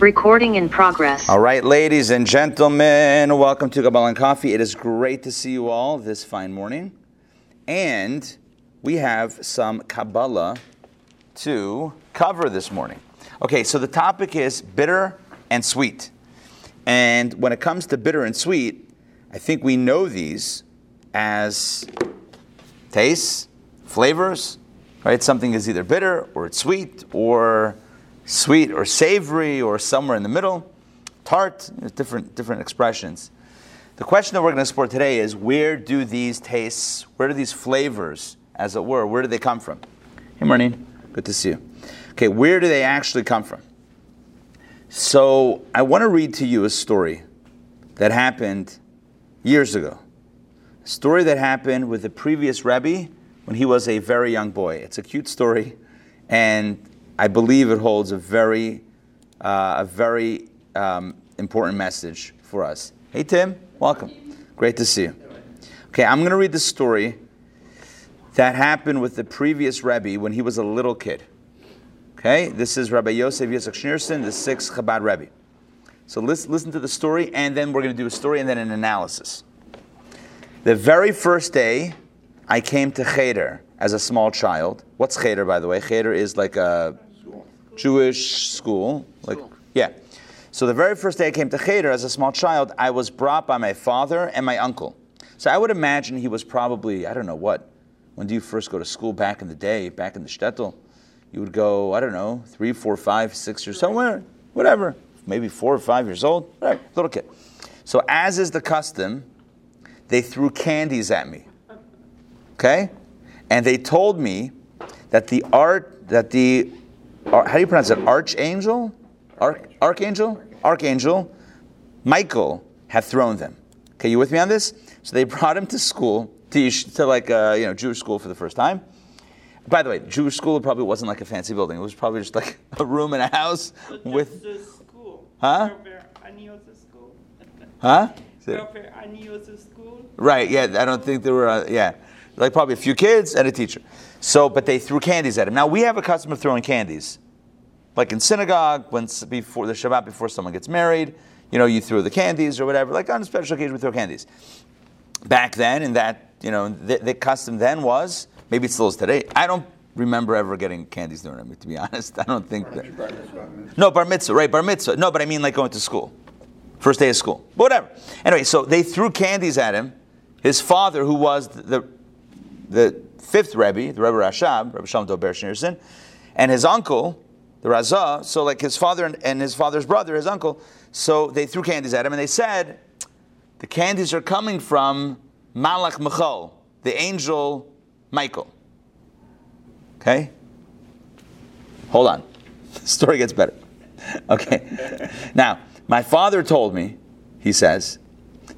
Recording in progress. All right, ladies and gentlemen, welcome to Kabbalah and Coffee. It is great to see you all this fine morning. And we have some Kabbalah to cover this morning. Okay, so the topic is bitter and sweet. And when it comes to bitter and sweet, I think we know these as tastes, flavors, right? Something is either bitter or it's sweet or sweet or savory or somewhere in the middle, tart, different, different expressions. The question that we're going to explore today is where do these tastes, where do these flavors, as it were, where do they come from? Hey, Marlene, good to see you. Okay, where do they actually come from? So I want to read to you a story that happened years ago. A story that happened with the previous Rebbe when he was a very young boy. It's a cute story, and I believe it holds a very, uh, a very um, important message for us. Hey, Tim, welcome. Great to see you. Okay, I'm going to read the story that happened with the previous Rebbe when he was a little kid. Okay, this is Rabbi Yosef Yitzchak Schneerson, the sixth Chabad Rebbe. So listen, listen to the story, and then we're going to do a story and then an analysis. The very first day I came to Cheder as a small child. What's Cheder, by the way? Cheder is like a Jewish school. Like, yeah. So the very first day I came to Cheder as a small child, I was brought by my father and my uncle. So I would imagine he was probably, I don't know what, when do you first go to school back in the day, back in the shtetl? You would go, I don't know, three, four, five, six or somewhere, whatever, maybe four or five years old, whatever, little kid. So as is the custom, they threw candies at me. Okay? And they told me that the art, that the how do you pronounce it? Archangel? Arch, archangel? Archangel. Michael had thrown them. Okay, you with me on this? So they brought him to school, to, to like a, you know, Jewish school for the first time. By the way, Jewish school probably wasn't like a fancy building. It was probably just like a room in a house But with. the school. Huh? Where Anios' school. Huh? Where school. Right, yeah, I don't think there were, uh, yeah, like probably a few kids and a teacher. So, but they threw candies at him. Now, we have a custom of throwing candies. Like in synagogue, when before the Shabbat, before someone gets married, you know, you throw the candies or whatever. Like on a special occasion, we throw candies. Back then, in that, you know, the, the custom then was, maybe it still is today, I don't remember ever getting candies during at me, to be honest. I don't think that. bar mitzvah No, bar mitzvah, right, bar mitzvah. No, but I mean like going to school. First day of school. But whatever. Anyway, so they threw candies at him. His father, who was the, the fifth Rebbe, the Rebbe Rashab, Rebbe Shalom Dober Schneerson, and his uncle, the Raza, so like his father and, and his father's brother, his uncle, so they threw candies at him and they said, the candies are coming from Malach Michal, the angel Michael. Okay? Hold on. The story gets better. Okay. Now, my father told me, he says,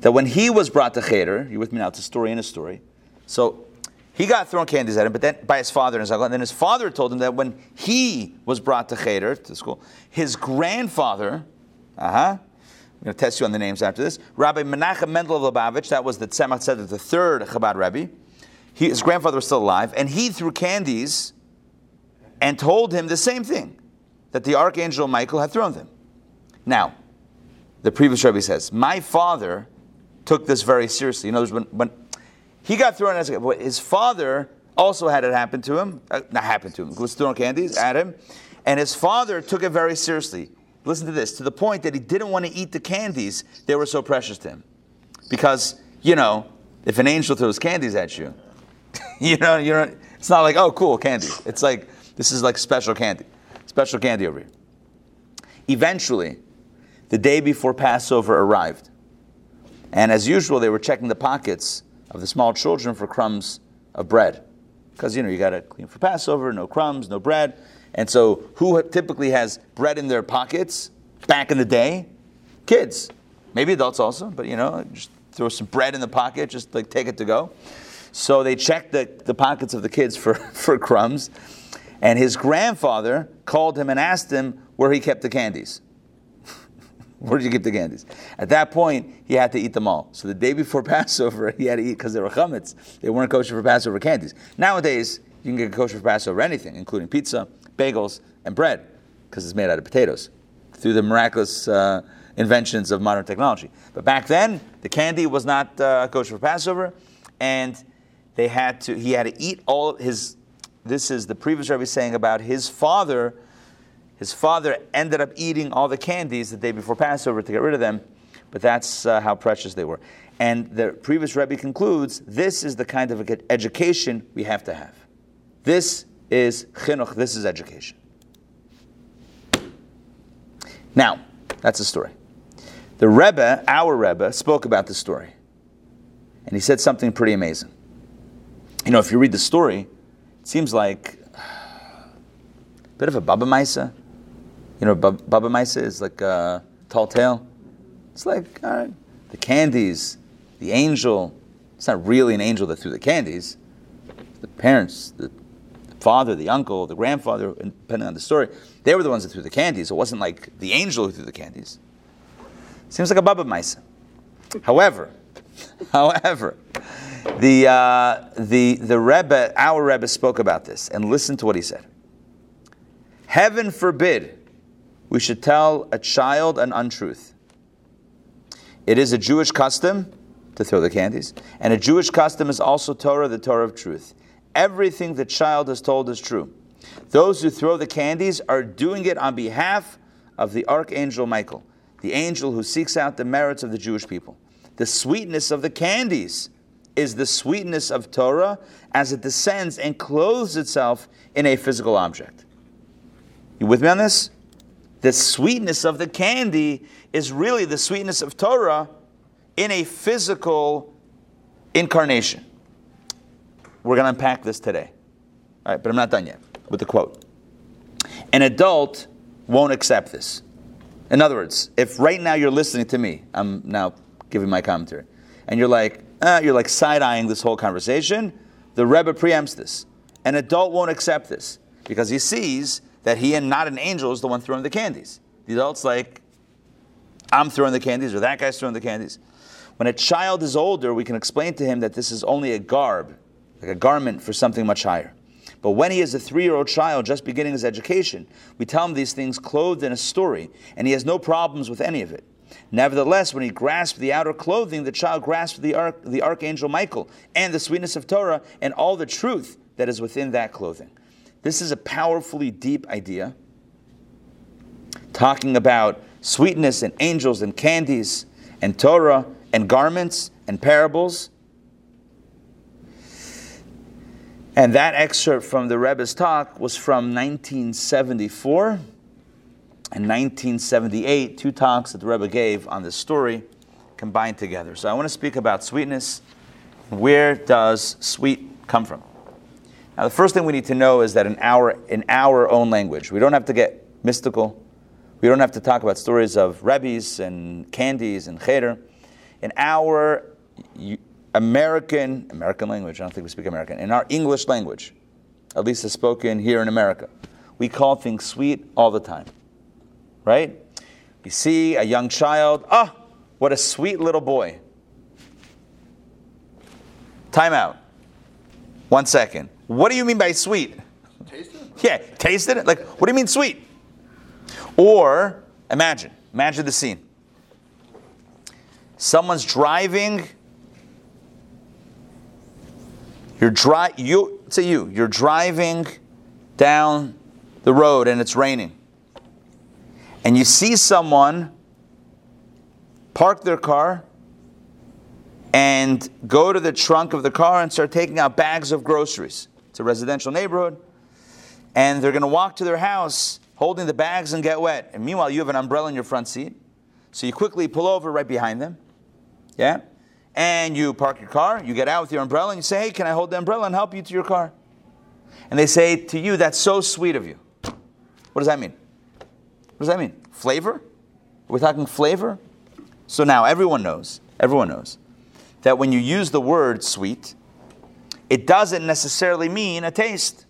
that when he was brought to Cheder, you with me now? It's a story in a story. So he got thrown candies at him, but then by his father and his uncle. And then his father told him that when he was brought to Cheder, to school, his grandfather, uh huh, I'm going to test you on the names after this, Rabbi Menachem Mendel of Lubavitch, that was the Tzemach Tzedek, the third Chabad Rebbe. He, his grandfather was still alive, and he threw candies and told him the same thing that the archangel Michael had thrown them. Now, the previous Rebbe says, My father took this very seriously. You know, when, when he got thrown as a his father also had it happen to him, uh, not happen to him, was throwing candies at him, and his father took it very seriously. Listen to this, to the point that he didn't want to eat the candies, they were so precious to him. Because, you know, if an angel throws candies at you, you know, you know, it's not like, oh, cool, candy. It's like, this is like special candy. Special candy over here. Eventually, the day before Passover arrived. And as usual, they were checking the pockets of the small children for crumbs of bread. Because, you know, you got to clean for Passover, no crumbs, no bread. And so, who typically has bread in their pockets back in the day? Kids. Maybe adults also, but you know, just throw some bread in the pocket, just like take it to go. So they checked the, the pockets of the kids for, for crumbs. And his grandfather called him and asked him where he kept the candies. Where did you keep the candies? At that point, he had to eat them all. So the day before Passover, he had to eat because they were chametz. They weren't kosher for Passover candies. Nowadays, you can get kosher for Passover anything, including pizza, bagels, and bread, because it's made out of potatoes, through the miraculous uh, inventions of modern technology. But back then, the candy was not uh, kosher for Passover, and they had to. He had to eat all his. This is the previous Rebbe saying about his father. His father ended up eating all the candies the day before Passover to get rid of them, but that's uh, how precious they were. And the previous Rebbe concludes this is the kind of education we have to have. This is chinuch, this is education. Now, that's the story. The Rebbe, our Rebbe, spoke about the story. And he said something pretty amazing. You know, if you read the story, it seems like a bit of a Baba Maisa. You know, Baba Maisa is like a tall tale. It's like the candies, the angel. It's not really an angel that threw the candies. The parents, the father, the uncle, the grandfather, depending on the story, they were the ones that threw the candies. It wasn't like the angel who threw the candies. Seems like a Baba Maisa. However, however, the, uh, the, the Rebbe, our Rebbe spoke about this, and listen to what he said. Heaven forbid we should tell a child an untruth. It is a Jewish custom to throw the candies, and a Jewish custom is also Torah, the Torah of truth. Everything the child is told is true. Those who throw the candies are doing it on behalf of the archangel Michael, the angel who seeks out the merits of the Jewish people. The sweetness of the candies is the sweetness of Torah as it descends and clothes itself in a physical object. You with me on this? The sweetness of the candy is really the sweetness of Torah in a physical incarnation. We're going to unpack this today. All right, but I'm not done yet with the quote. An adult won't accept this. In other words, if right now you're listening to me, I'm now giving my commentary, and you're like, uh, you're like side eyeing this whole conversation, the Rebbe preempts this. An adult won't accept this because he sees that he and not an angel is the one throwing the candies. The adult's like, I'm throwing the candies, or that guy's throwing the candies. When a child is older, we can explain to him that this is only a garb, like a garment for something much higher. But when he is a three year old child just beginning his education, we tell him these things clothed in a story, and he has no problems with any of it. Nevertheless, when he grasped the outer clothing, the child grasped the, arch, the archangel Michael and the sweetness of Torah and all the truth that is within that clothing. This is a powerfully deep idea, talking about sweetness and angels and candies and Torah and garments and parables. And that excerpt from the Rebbe's talk was from 1974 and 1978, two talks that the Rebbe gave on this story combined together. So I want to speak about sweetness. Where does sweet come from? Now, the first thing we need to know is that in our, in our own language, we don't have to get mystical. We don't have to talk about stories of rabbis and candies and cheder. In our American, American language, I don't think we speak American, in our English language, at least as spoken here in America, we call things sweet all the time right? You see a young child, ah, oh, what a sweet little boy. Time out. One second. What do you mean by sweet? Tasted Yeah, tasted it? Like, what do you mean sweet? Or imagine, imagine the scene. Someone's driving. You're dri- you say you, you're driving down the road and it's raining and you see someone park their car and go to the trunk of the car and start taking out bags of groceries. It's a residential neighborhood. And they're going to walk to their house holding the bags and get wet. And meanwhile, you have an umbrella in your front seat. So you quickly pull over right behind them. Yeah? And you park your car, you get out with your umbrella, and you say, Hey, can I hold the umbrella and help you to your car? And they say to you, That's so sweet of you. What does that mean? What does that mean? Flavor? We're talking flavor? So now everyone knows, everyone knows that when you use the word sweet, it doesn't necessarily mean a taste.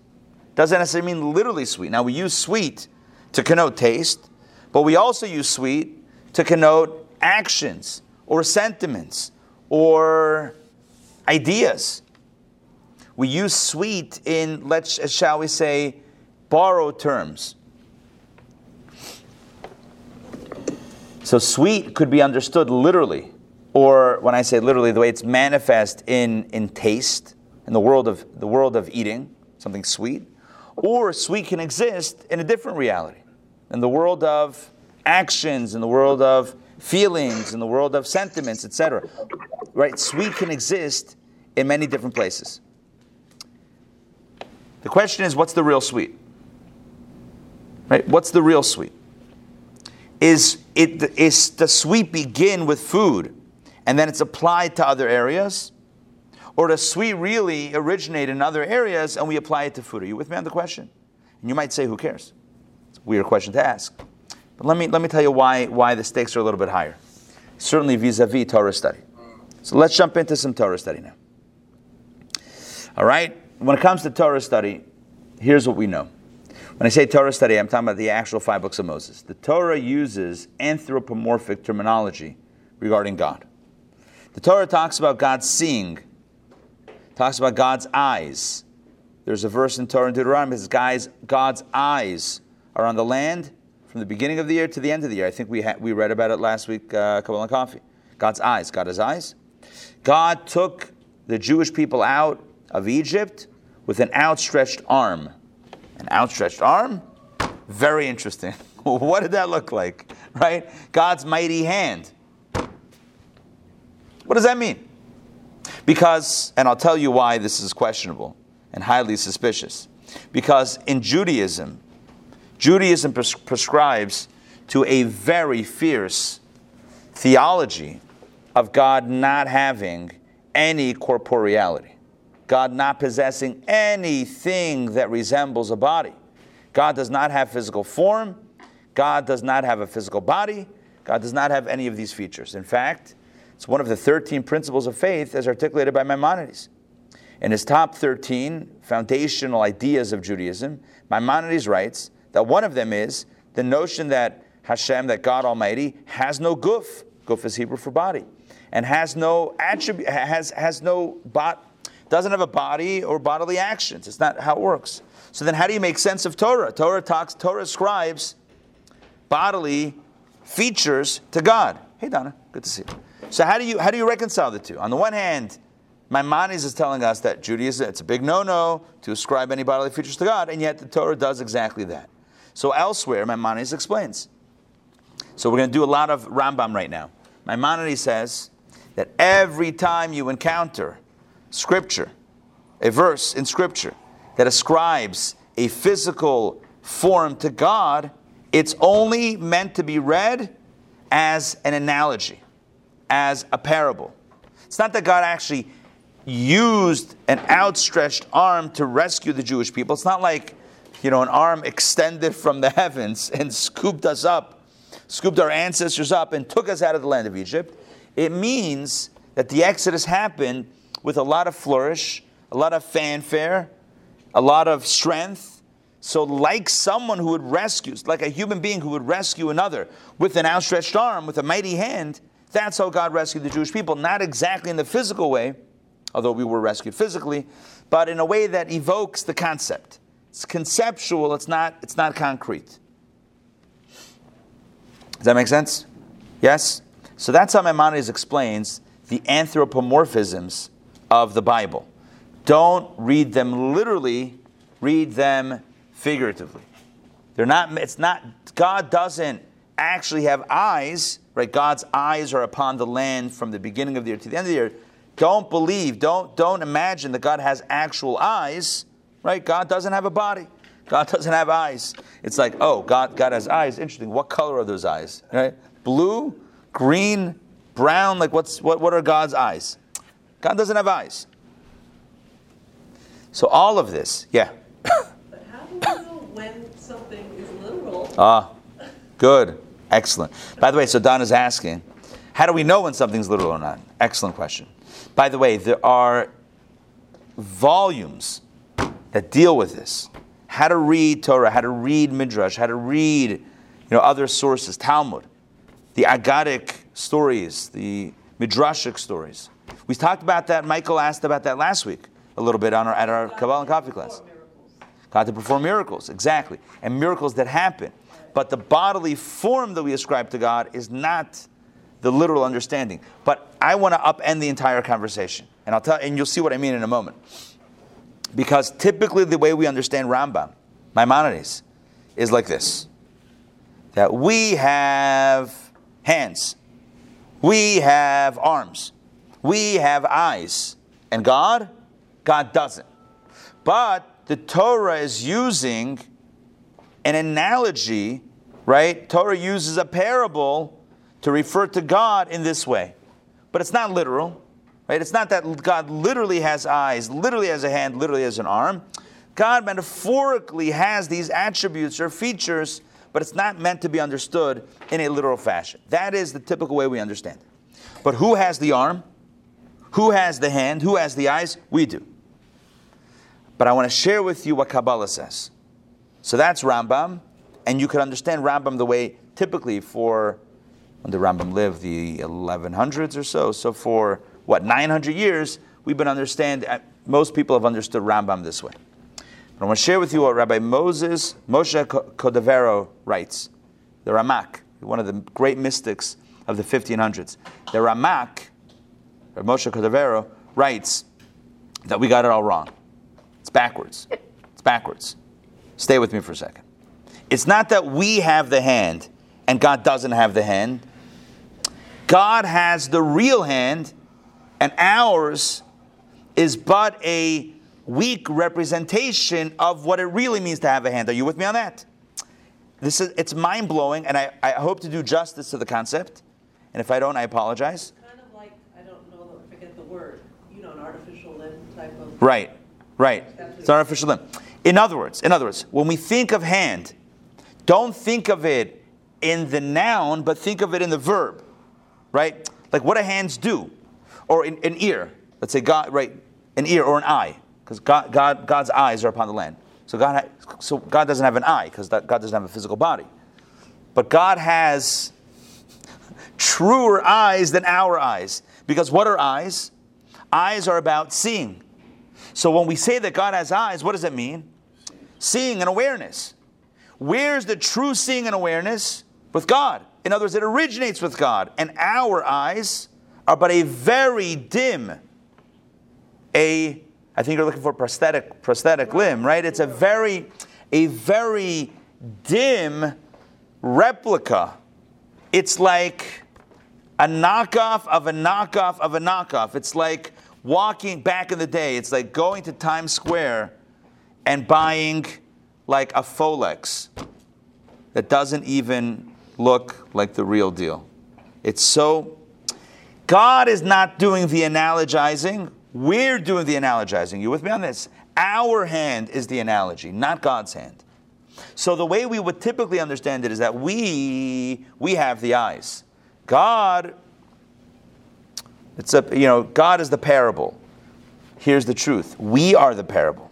Doesn't necessarily mean literally sweet. Now we use sweet to connote taste, but we also use sweet to connote actions or sentiments or ideas. We use sweet in, let's, uh, shall we say, borrowed terms. So sweet could be understood literally, or when I say literally, the way it's manifest in, in taste, in the world of the world of eating, something sweet, or sweet can exist in a different reality, in the world of actions, in the world of feelings, in the world of sentiments, etc. Right? Sweet can exist in many different places. The question is, what's the real sweet? Right? What's the real sweet? Is it is the sweet begin with food and then it's applied to other areas? Or does sweet really originate in other areas and we apply it to food? Are you with me on the question? And you might say, who cares? It's a weird question to ask. But let me, let me tell you why, why the stakes are a little bit higher. Certainly vis a vis Torah study. So let's jump into some Torah study now. All right? When it comes to Torah study, here's what we know. When I say Torah study, I'm talking about the actual five books of Moses. The Torah uses anthropomorphic terminology regarding God. The Torah talks about God seeing, talks about God's eyes. There's a verse in Torah and Deuteronomy that says, God's eyes are on the land from the beginning of the year to the end of the year. I think we, ha- we read about it last week, uh, Coffee. God's eyes. God has eyes. God took the Jewish people out of Egypt with an outstretched arm. An outstretched arm? Very interesting. what did that look like? Right? God's mighty hand. What does that mean? Because, and I'll tell you why this is questionable and highly suspicious. Because in Judaism, Judaism pres- prescribes to a very fierce theology of God not having any corporeality. God not possessing anything that resembles a body. God does not have physical form. God does not have a physical body. God does not have any of these features. In fact, it's one of the 13 principles of faith as articulated by Maimonides. In his top 13 foundational ideas of Judaism, Maimonides writes that one of them is the notion that Hashem, that God Almighty, has no guf. Guf is Hebrew for body. And has no attribute, has, has no bot, doesn't have a body or bodily actions. It's not how it works. So then, how do you make sense of Torah? Torah talks, Torah ascribes bodily features to God. Hey, Donna, good to see you. So how do you how do you reconcile the two? On the one hand, Maimonides is telling us that Judaism it's a big no-no to ascribe any bodily features to God, and yet the Torah does exactly that. So elsewhere, Maimonides explains. So we're going to do a lot of Rambam right now. Maimonides says that every time you encounter scripture, a verse in scripture that ascribes a physical form to God, it's only meant to be read as an analogy, as a parable. It's not that God actually used an outstretched arm to rescue the Jewish people. It's not like, you know, an arm extended from the heavens and scooped us up, scooped our ancestors up and took us out of the land of Egypt. It means that the Exodus happened with a lot of flourish, a lot of fanfare, a lot of strength. So, like someone who would rescue, like a human being who would rescue another with an outstretched arm, with a mighty hand, that's how God rescued the Jewish people. Not exactly in the physical way, although we were rescued physically, but in a way that evokes the concept. It's conceptual, it's not, it's not concrete. Does that make sense? Yes? So that's how Maimonides explains the anthropomorphisms of the Bible. Don't read them literally, read them figuratively. They're not, it's not, God doesn't actually have eyes, right? God's eyes are upon the land from the beginning of the year to the end of the year. Don't believe, don't, don't imagine that God has actual eyes, right? God doesn't have a body. God doesn't have eyes. It's like, oh, God, God has eyes. Interesting. What color are those eyes? Right? Blue, green, brown. Like, what's what? What are God's eyes? God doesn't have eyes. So all of this, yeah. But how do we know when something is literal? Ah, good. Excellent. By the way, so Don is asking, how do we know when something's literal or not? Excellent question. By the way, there are volumes that deal with this. How to read Torah, how to read Midrash, how to read you know, other sources, Talmud, the Agadic stories, the Midrashic stories. We talked about that. Michael asked about that last week a little bit on our, at our Kabbalah and Coffee class. God to perform miracles, exactly. And miracles that happen. But the bodily form that we ascribe to God is not the literal understanding. But I want to upend the entire conversation. And I'll tell and you'll see what I mean in a moment. Because typically the way we understand Rambam, Maimonides, is like this. That we have hands. We have arms. We have eyes. And God? God doesn't. But the Torah is using an analogy, right? Torah uses a parable to refer to God in this way. But it's not literal, right? It's not that God literally has eyes, literally has a hand, literally has an arm. God metaphorically has these attributes or features, but it's not meant to be understood in a literal fashion. That is the typical way we understand it. But who has the arm? Who has the hand? Who has the eyes? We do. But I want to share with you what Kabbalah says. So that's Rambam, and you could understand Rambam the way typically for when the Rambam lived, the 1100s or so. So for what 900 years, we've been understand. uh, Most people have understood Rambam this way. But I want to share with you what Rabbi Moses Moshe Cordovero writes, the Ramak, one of the great mystics of the 1500s. The Ramak, Rabbi Moshe Cordovero, writes that we got it all wrong. It's backwards. It's backwards. Stay with me for a second. It's not that we have the hand and God doesn't have the hand. God has the real hand, and ours is but a weak representation of what it really means to have a hand. Are you with me on that? This is it's mind blowing, and I, I hope to do justice to the concept. And if I don't, I apologize. Kind of like, I don't know, I forget the word, you know, an artificial limb type of. Right, right. It's an artificial limb. In other words, in other words, when we think of hand, don't think of it in the noun, but think of it in the verb, right? Like what do hands do? Or in, an ear. Let's say God, right? An ear or an eye, because God, God, God's eyes are upon the land. So God, ha- so God doesn't have an eye because God doesn't have a physical body, but God has truer eyes than our eyes. Because what are eyes? Eyes are about seeing. So when we say that God has eyes, what does it mean? Seeing and awareness. Where's the true seeing and awareness? With God. In other words, it originates with God. And our eyes are but a very dim, a, I think you're looking for prosthetic, prosthetic limb, right? It's a very, a very dim replica. It's like a knockoff of a knockoff of a knockoff. It's like walking back in the day. It's like going to Times Square and buying like a Folex that doesn't even look like the real deal. It's so. God is not doing the analogizing. We're doing the analogizing. You with me on this? Our hand is the analogy, not God's hand. So the way we would typically understand it is that we we have the eyes. God it's a you know, God is the parable. Here's the truth. We are the parable.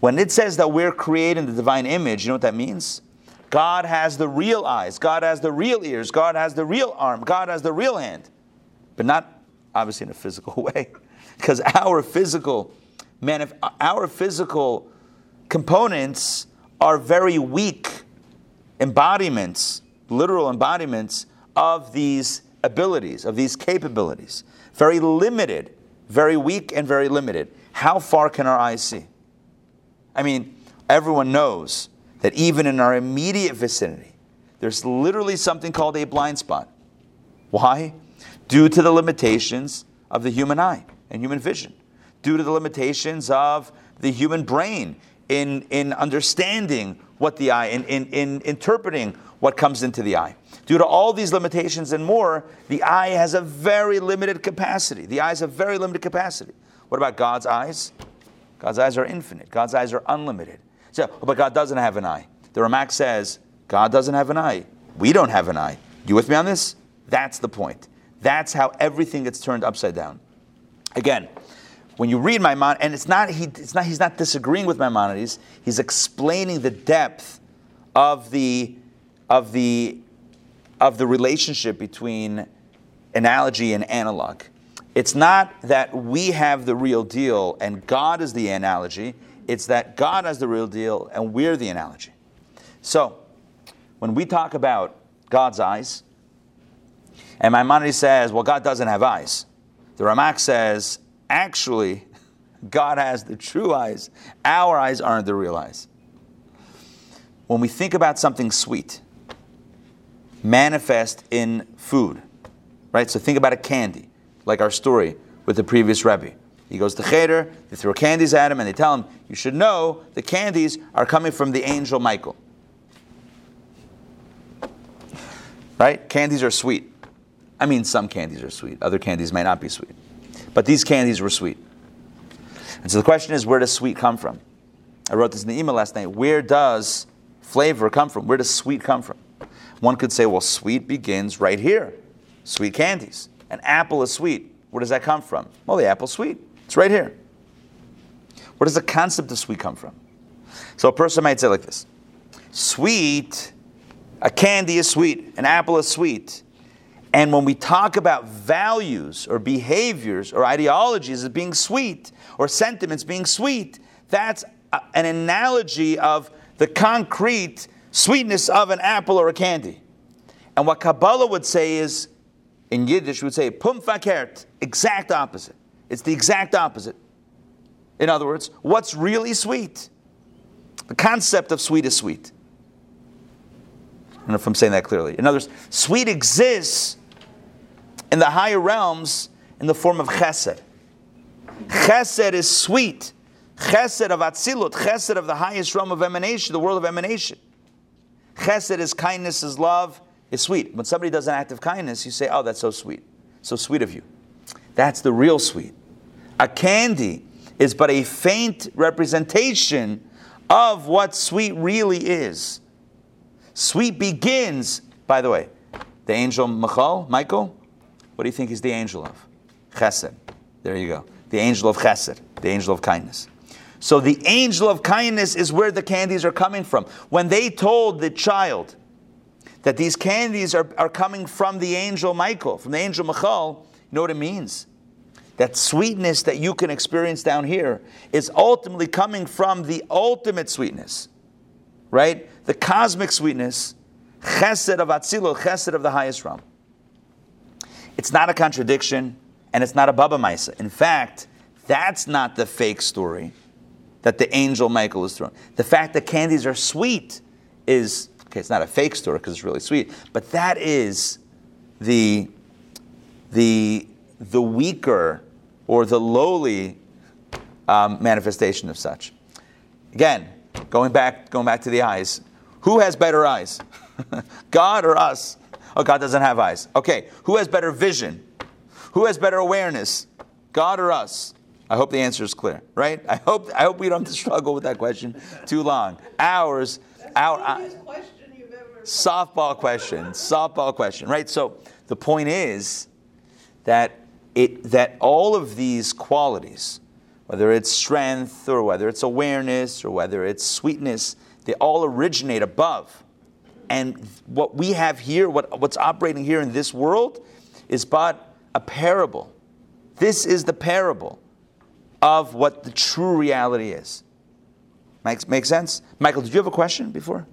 When it says that we're created in the divine image, you know what that means? God has the real eyes, God has the real ears, God has the real arm, God has the real hand. But not obviously in a physical way. Because our physical man, our physical components are very weak embodiments, literal embodiments of these abilities, of these capabilities. Very limited, very weak, and very limited. How far can our eyes see? I mean, everyone knows that even in our immediate vicinity, there's literally something called a blind spot. Why? Due to the limitations of the human eye and human vision, due to the limitations of the human brain in, in understanding what the eye, in, in, in interpreting what comes into the eye. Due to all these limitations and more, the eye has a very limited capacity. The eye has a very limited capacity. What about God's eyes? God's eyes are infinite. God's eyes are unlimited. So, oh, but God doesn't have an eye. The Ramak says God doesn't have an eye. We don't have an eye. You with me on this? That's the point. That's how everything gets turned upside down. Again, when you read Maimonides, and it's not, he, it's not, he's not disagreeing with Maimonides, he's explaining the depth of the, of the, of the relationship between analogy and analog. It's not that we have the real deal and God is the analogy, it's that God has the real deal and we're the analogy. So, when we talk about God's eyes, and Maimonides says, well, God doesn't have eyes. The Ramak says, actually, God has the true eyes. Our eyes aren't the real eyes. When we think about something sweet, manifest in food, right? So think about a candy, like our story with the previous Rebbe. He goes to Cheder, they throw candies at him, and they tell him, You should know the candies are coming from the angel Michael. Right? Candies are sweet. I mean, some candies are sweet, other candies may not be sweet. But these candies were sweet. And so the question is, where does sweet come from? I wrote this in the email last night. Where does flavor come from? Where does sweet come from? One could say, well, sweet begins right here. Sweet candies. An apple is sweet. Where does that come from? Well, the apple's sweet. It's right here. Where does the concept of sweet come from? So a person might say like this Sweet, a candy is sweet, an apple is sweet. And when we talk about values or behaviors or ideologies as being sweet or sentiments being sweet, that's a, an analogy of the concrete sweetness of an apple or a candy. And what Kabbalah would say is, in Yiddish, would say, punkt farkert, exact opposite. It's the exact opposite. In other words, what's really sweet? The concept of sweet is sweet. I don't know if I'm saying that clearly. In other words, sweet exists in the higher realms in the form of chesed. Chesed is sweet. Chesed of Atzilut, chesed of the highest realm of emanation, the world of emanation. Chesed is kindness, is love, is sweet. When somebody does an act of kindness, you say, Oh, that's so sweet. So sweet of you. That's the real sweet. A candy is but a faint representation of what sweet really is. Sweet begins, by the way, the angel Michael, Michael, what do you think he's the angel of? Chesed. There you go. The angel of Chesed, the angel of kindness. So the angel of kindness is where the candies are coming from. When they told the child that these candies are, are coming from the angel Michael, from the angel Michael, you know what it means? That sweetness that you can experience down here is ultimately coming from the ultimate sweetness, right? The cosmic sweetness, chesed of Atzilut, chesed of the highest realm. It's not a contradiction, and it's not a Baba Maisa. In fact, that's not the fake story that the angel Michael is throwing. The fact that candies are sweet is, okay, it's not a fake story because it's really sweet, but that is the, the, the weaker or the lowly um, manifestation of such. Again, going back, going back to the eyes, who has better eyes? God or us? Oh, God doesn't have eyes. Okay, who has better vision? Who has better awareness? God or us? I hope the answer is clear, right? I hope I hope we don't have to struggle with that question too long. Ours, our uh, That's question softball question, softball question, right? So the point is that it that all of these qualities, whether it's strength or whether it's awareness or whether it's sweetness, they all originate above. And what we have here, what, what's operating here in this world, is but a parable. This is the parable of what the true reality is. Makes, makes sense? Michael, did you have a question before?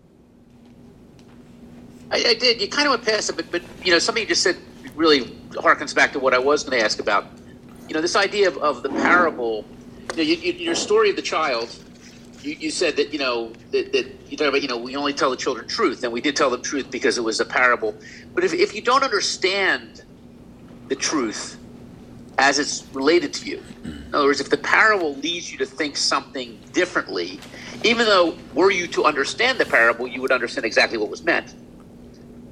I, I did. You kind of went past it, but, but you know, something you just said really harkens back to what I was going to ask about. You know, this idea of, of the parable. You know, you, you, your story of the child. You, you said that you know that, that you talk about you know we only tell the children truth, and we did tell them truth because it was a parable. But if, if you don't understand the truth as it's related to you, in other words, if the parable leads you to think something differently, even though were you to understand the parable, you would understand exactly what was meant.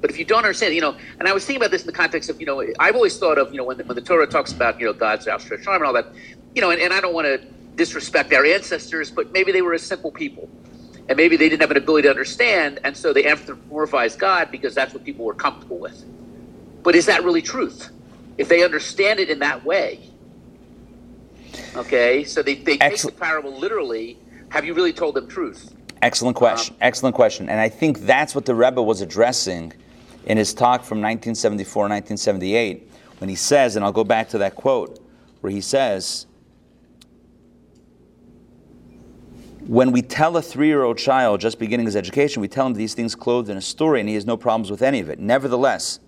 But if you don't understand, you know, and I was thinking about this in the context of, you know, I've always thought of, you know, when the, when the Torah talks about, you know, God's outstretched arm and all that, you know, and, and I don't want to disrespect our ancestors, but maybe they were a simple people. and maybe they didn't have an ability to understand, and so they anthropomorphized God because that's what people were comfortable with. But is that really truth? If they understand it in that way, okay, so they, they take the parable literally. Have you really told them truth? Excellent question. Um, excellent question. And I think that's what the Rebbe was addressing in his talk from 1974 1978 when he says, and I'll go back to that quote, where he says, When we tell a three year old child just beginning his education, we tell him these things clothed in a story and he has no problems with any of it. Nevertheless,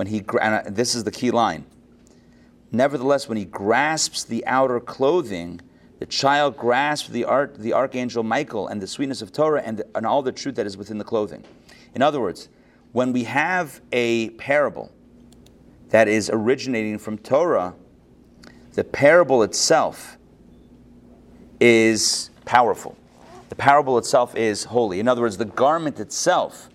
when he, and this is the key line, Nevertheless, when he grasps the outer clothing, the child grasps the, art, the archangel Michael and the sweetness of Torah and, and all the truth that is within the clothing. In other words, when we have a parable that is originating from Torah, the parable itself is powerful. The parable itself is holy. In other words, the garment itself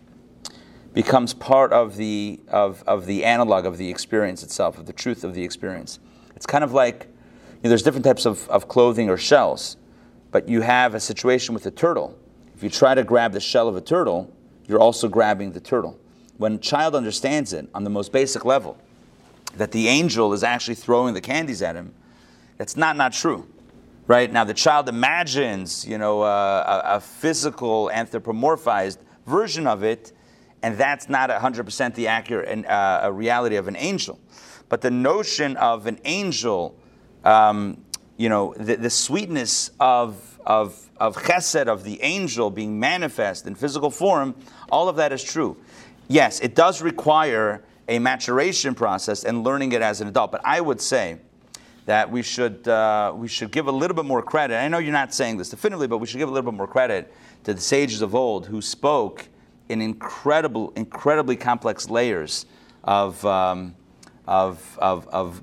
becomes part of the of, of the analog of the experience itself, of the truth of the experience. It's kind of like you know, there's different types of, of clothing or shells, but you have a situation with a turtle. If you try to grab the shell of a turtle, you're also grabbing the turtle. When a child understands it on the most basic level, that the angel is actually throwing the candies at him, that's not not true. Right now, the child imagines, you know, uh, a, a physical anthropomorphized version of it, and that's not 100% the accurate uh, reality of an angel. But the notion of an angel, um, you know, the, the sweetness of, of, of chesed, of the angel being manifest in physical form, all of that is true. Yes, it does require a maturation process and learning it as an adult. But I would say that we should, uh, we should give a little bit more credit. I know you're not saying this definitively, but we should give a little bit more credit to the sages of old who spoke in incredible, incredibly complex layers of, um, of, of, of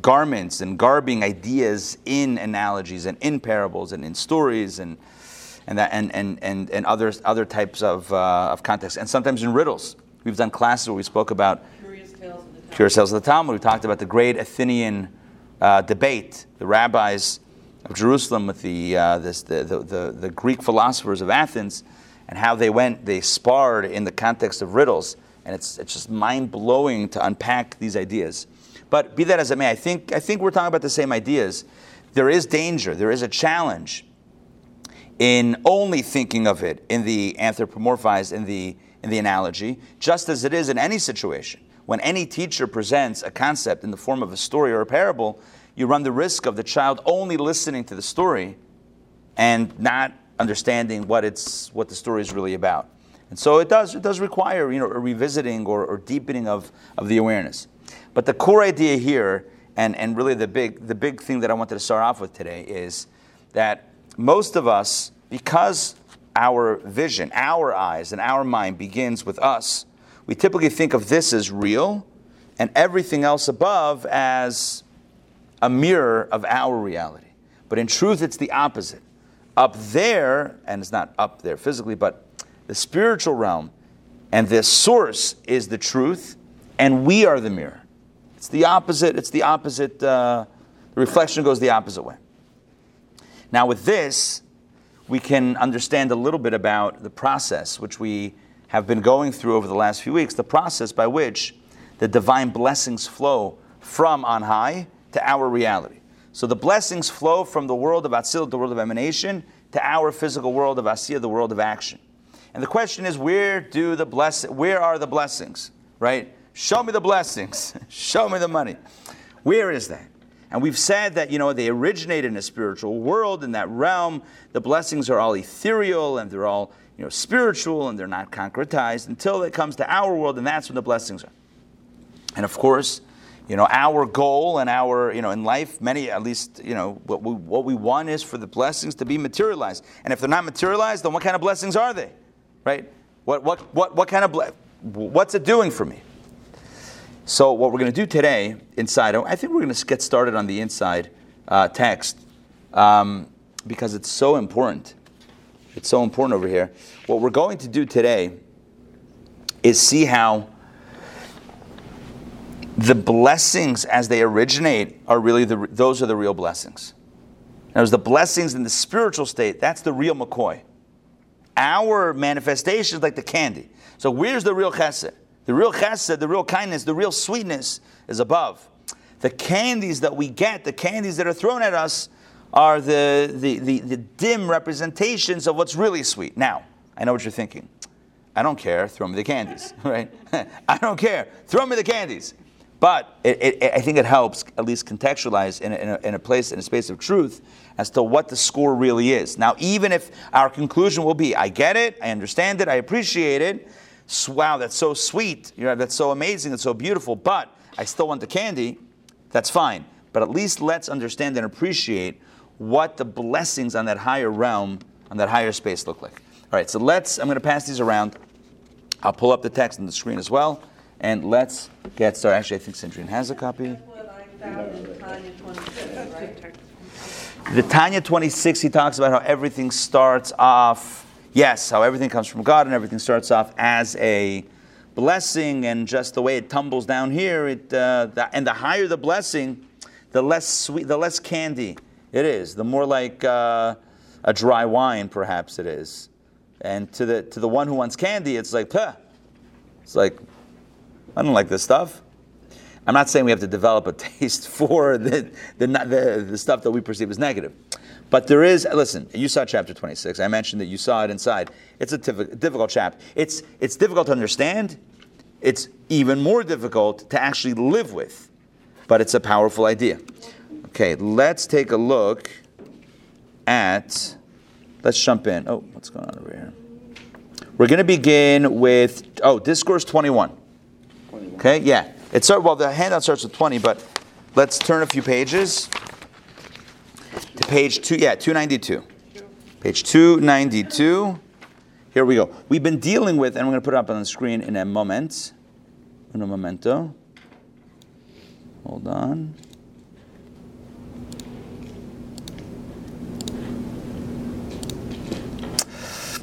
garments and garbing ideas in analogies and in parables and in stories and, and, that, and, and, and, and other, other types of, uh, of context. And sometimes in riddles. We've done classes where we spoke about Curious tales of the Talmud. Pure Sales of the Talmud. We talked about the great Athenian uh, debate, the rabbis of Jerusalem with the, uh, this, the, the, the, the Greek philosophers of Athens, and how they went, they sparred in the context of riddles. And it's, it's just mind blowing to unpack these ideas. But be that as it may, I think, I think we're talking about the same ideas. There is danger, there is a challenge in only thinking of it in the anthropomorphized, in the, in the analogy, just as it is in any situation. When any teacher presents a concept in the form of a story or a parable, you run the risk of the child only listening to the story and not understanding what, it's, what the story is really about. And so it does, it does require you know, a revisiting or, or deepening of, of the awareness. But the core idea here, and, and really the big, the big thing that I wanted to start off with today, is that most of us, because our vision, our eyes, and our mind begins with us, we typically think of this as real and everything else above as a mirror of our reality. But in truth, it's the opposite. Up there, and it's not up there physically, but the spiritual realm and the source is the truth, and we are the mirror. It's the opposite, it's the opposite, uh, the reflection goes the opposite way. Now, with this, we can understand a little bit about the process which we have been going through over the last few weeks, the process by which the divine blessings flow from on high to our reality. So the blessings flow from the world of Atzil, the world of emanation, to our physical world of Asiya, the world of action. And the question is, where do the bless where are the blessings? Right? Show me the blessings. Show me the money. Where is that? And we've said that, you know, they originate in a spiritual world, in that realm. The blessings are all ethereal and they're all, you know, spiritual and they're not concretized until it comes to our world, and that's when the blessings are. And of course, you know, our goal and our, you know, in life, many, at least, you know, what we, what we want is for the blessings to be materialized. And if they're not materialized, then what kind of blessings are they? Right? What, what, what, what kind of, ble- what's it doing for me? So what we're going to do today inside, I think we're going to get started on the inside uh, text um, because it's so important. It's so important over here. What we're going to do today is see how the blessings as they originate are really the, those are the real blessings. Now, the blessings in the spiritual state, that's the real McCoy. Our manifestation is like the candy. So where's the real chesed? The real chesed, the real kindness, the real sweetness is above. The candies that we get, the candies that are thrown at us, are the, the, the, the dim representations of what's really sweet. Now, I know what you're thinking. I don't care. Throw me the candies, right? I don't care. Throw me the candies. But it, it, I think it helps at least contextualize in a, in, a, in a place, in a space of truth, as to what the score really is. Now, even if our conclusion will be, I get it, I understand it, I appreciate it, wow, that's so sweet, you know, that's so amazing, that's so beautiful, but I still want the candy, that's fine. But at least let's understand and appreciate what the blessings on that higher realm, on that higher space look like. All right, so let's, I'm going to pass these around. I'll pull up the text on the screen as well. And let's get started. Actually, I think Sandrine has a copy. That's what I found in Tanya 26, right? The Tanya 26, he talks about how everything starts off, yes, how everything comes from God and everything starts off as a blessing, and just the way it tumbles down here, it, uh, the, and the higher the blessing, the less sweet, the less candy it is, the more like uh, a dry wine, perhaps it is. And to the, to the one who wants candy, it's like, Puh. it's like, I don't like this stuff. I'm not saying we have to develop a taste for the, the, the, the stuff that we perceive as negative. But there is, listen, you saw chapter 26. I mentioned that you saw it inside. It's a tif- difficult chapter. It's, it's difficult to understand. It's even more difficult to actually live with. But it's a powerful idea. Okay, let's take a look at, let's jump in. Oh, what's going on over here? We're going to begin with, oh, Discourse 21. Okay, yeah. It It's well, the handout starts with 20, but let's turn a few pages to page two. Yeah, 292. Page 292. Here we go. We've been dealing with, and I'm going to put it up on the screen in a moment. In a momento. Hold on.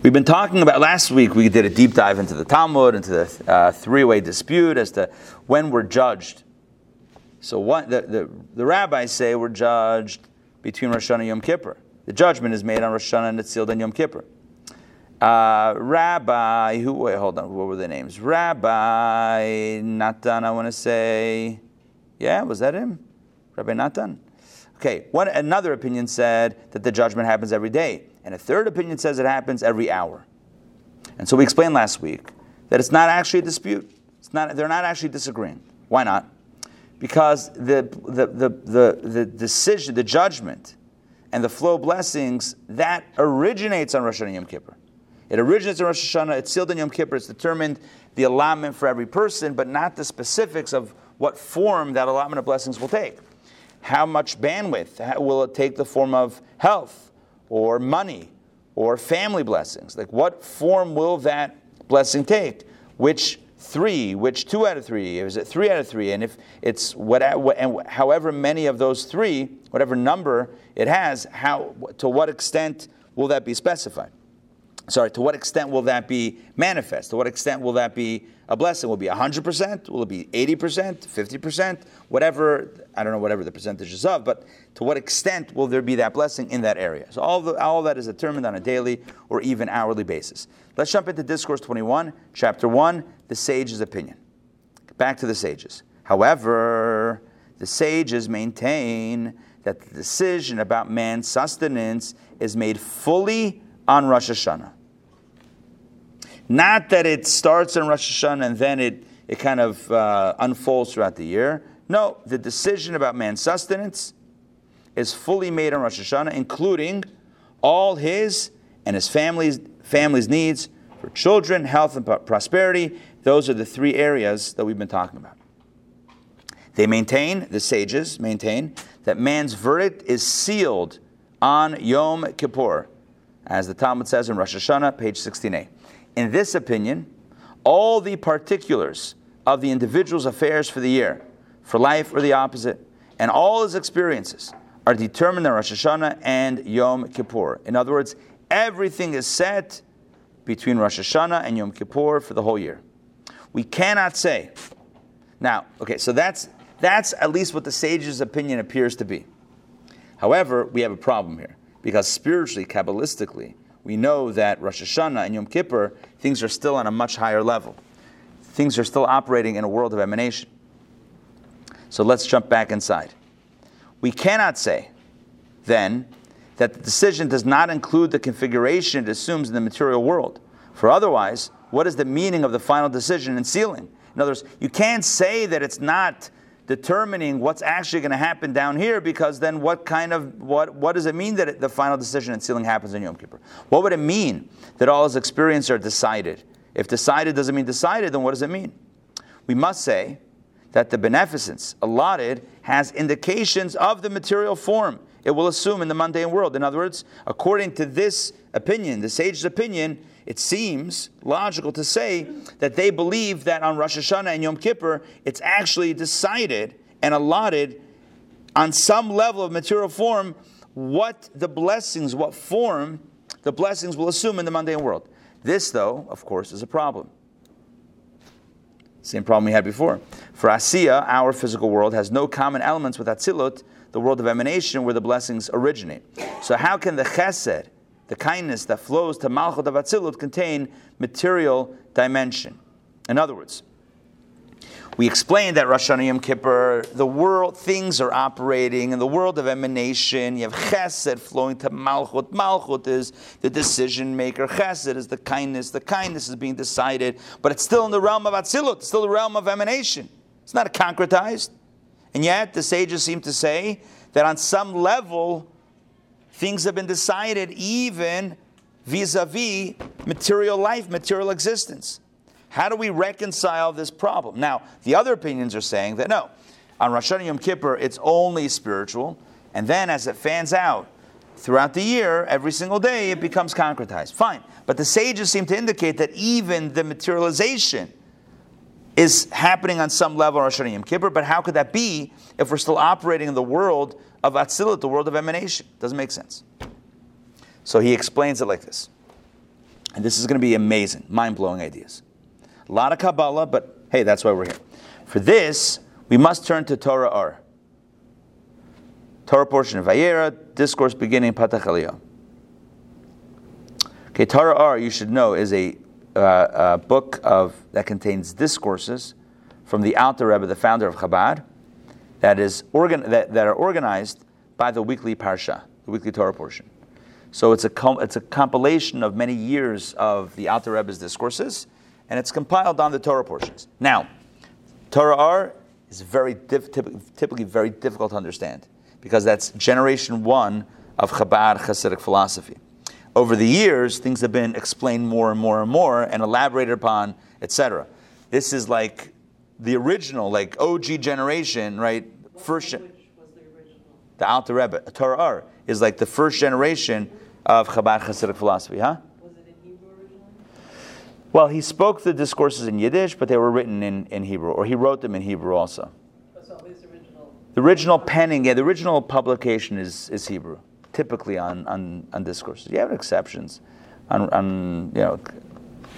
We've been talking about last week. We did a deep dive into the Talmud, into the uh, three-way dispute as to when we're judged. So, what the, the, the rabbis say we're judged between Rosh Hashanah and Yom Kippur. The judgment is made on Rosh Hashanah and it's on Yom Kippur. Uh, Rabbi, who? Wait, hold on. What were the names? Rabbi Natan. I want to say, yeah, was that him? Rabbi Natan. Okay. One another opinion said that the judgment happens every day. And a third opinion says it happens every hour. And so we explained last week that it's not actually a dispute. It's not, they're not actually disagreeing. Why not? Because the, the, the, the, the decision, the judgment, and the flow of blessings, that originates on Rosh Hashanah Yom Kippur. It originates in Rosh Hashanah, it's sealed in Yom Kippur, it's determined the allotment for every person, but not the specifics of what form that allotment of blessings will take. How much bandwidth will it take the form of health? Or money or family blessings? Like, what form will that blessing take? Which three? Which two out of three? Is it three out of three? And if it's what, and however many of those three, whatever number it has, how to what extent will that be specified? Sorry, to what extent will that be manifest? To what extent will that be a blessing? Will it be 100%? Will it be 80%? 50%? Whatever, I don't know whatever the percentage is of, but to what extent will there be that blessing in that area? So all, the, all that is determined on a daily or even hourly basis. Let's jump into Discourse 21, chapter 1, the sage's opinion. Back to the sages. However, the sages maintain that the decision about man's sustenance is made fully on Rosh Hashanah. Not that it starts in Rosh Hashanah and then it, it kind of uh, unfolds throughout the year. No, the decision about man's sustenance is fully made on Rosh Hashanah, including all his and his family's, family's needs for children, health, and prosperity. Those are the three areas that we've been talking about. They maintain, the sages maintain, that man's verdict is sealed on Yom Kippur, as the Talmud says in Rosh Hashanah, page 16a. In this opinion, all the particulars of the individual's affairs for the year, for life or the opposite, and all his experiences are determined in Rosh Hashanah and Yom Kippur. In other words, everything is set between Rosh Hashanah and Yom Kippur for the whole year. We cannot say. Now, okay, so that's that's at least what the sage's opinion appears to be. However, we have a problem here because spiritually, kabbalistically, we know that Rosh Hashanah and Yom Kippur, things are still on a much higher level. Things are still operating in a world of emanation. So let's jump back inside. We cannot say, then, that the decision does not include the configuration it assumes in the material world. For otherwise, what is the meaning of the final decision in sealing? In other words, you can't say that it's not determining what's actually going to happen down here because then what kind of what what does it mean that it, the final decision and sealing happens in Yom Kippur? What would it mean that all his experiences are decided? If decided doesn't mean decided, then what does it mean? We must say that the beneficence allotted has indications of the material form it will assume in the mundane world. In other words, according to this opinion, the sage's opinion, it seems logical to say that they believe that on Rosh Hashanah and Yom Kippur, it's actually decided and allotted on some level of material form what the blessings, what form the blessings will assume in the mundane world. This, though, of course, is a problem. Same problem we had before. For Asiya, our physical world has no common elements with Atzilut, the world of emanation where the blessings originate. So how can the chesed, the kindness that flows to Malchut of Atzilut, contain material dimension? In other words, we explained that Rosh Hashanah Yom Kippur, the world, things are operating in the world of emanation. You have chesed flowing to malchut. Malchut is the decision maker. Chesed is the kindness. The kindness is being decided, but it's still in the realm of Atzilut, It's still the realm of emanation. It's not concretized. And yet, the sages seem to say that on some level, things have been decided even vis a vis material life, material existence. How do we reconcile this problem? Now, the other opinions are saying that no, on Rosh Hashanah Yom Kippur, it's only spiritual, and then as it fans out throughout the year, every single day, it becomes concretized. Fine. But the sages seem to indicate that even the materialization is happening on some level on Rosh Hashanah Yom Kippur, but how could that be if we're still operating in the world of Atzilut, the world of emanation? Doesn't make sense. So he explains it like this. And this is going to be amazing, mind blowing ideas. A lot of Kabbalah, but hey, that's why we're here. For this, we must turn to Torah Or. Torah portion of Vayera, discourse beginning Patach Eliyahu. Okay, Torah Or, you should know, is a, uh, a book of that contains discourses from the Alter Rebbe, the founder of Chabad, that is organ, that, that are organized by the weekly parsha, the weekly Torah portion. So it's a com- it's a compilation of many years of the Alter Rebbe's discourses and it's compiled on the Torah portions. Now, Torah Or is very diff- typically very difficult to understand because that's generation one of Chabad Hasidic philosophy. Over the years, things have been explained more and more and more and elaborated upon, etc. This is like the original, like OG generation, right? What First, was the original? the Alter Rebbe, Torah Or, is like the first generation of Chabad Hasidic philosophy, huh? Was it in Hebrew originally? Well, he spoke the discourses in Yiddish, but they were written in, in Hebrew, or he wrote them in Hebrew also. That's the original. The original penning, yeah, the original publication is, is Hebrew, typically on, on, on discourses. You have exceptions, on, on you know,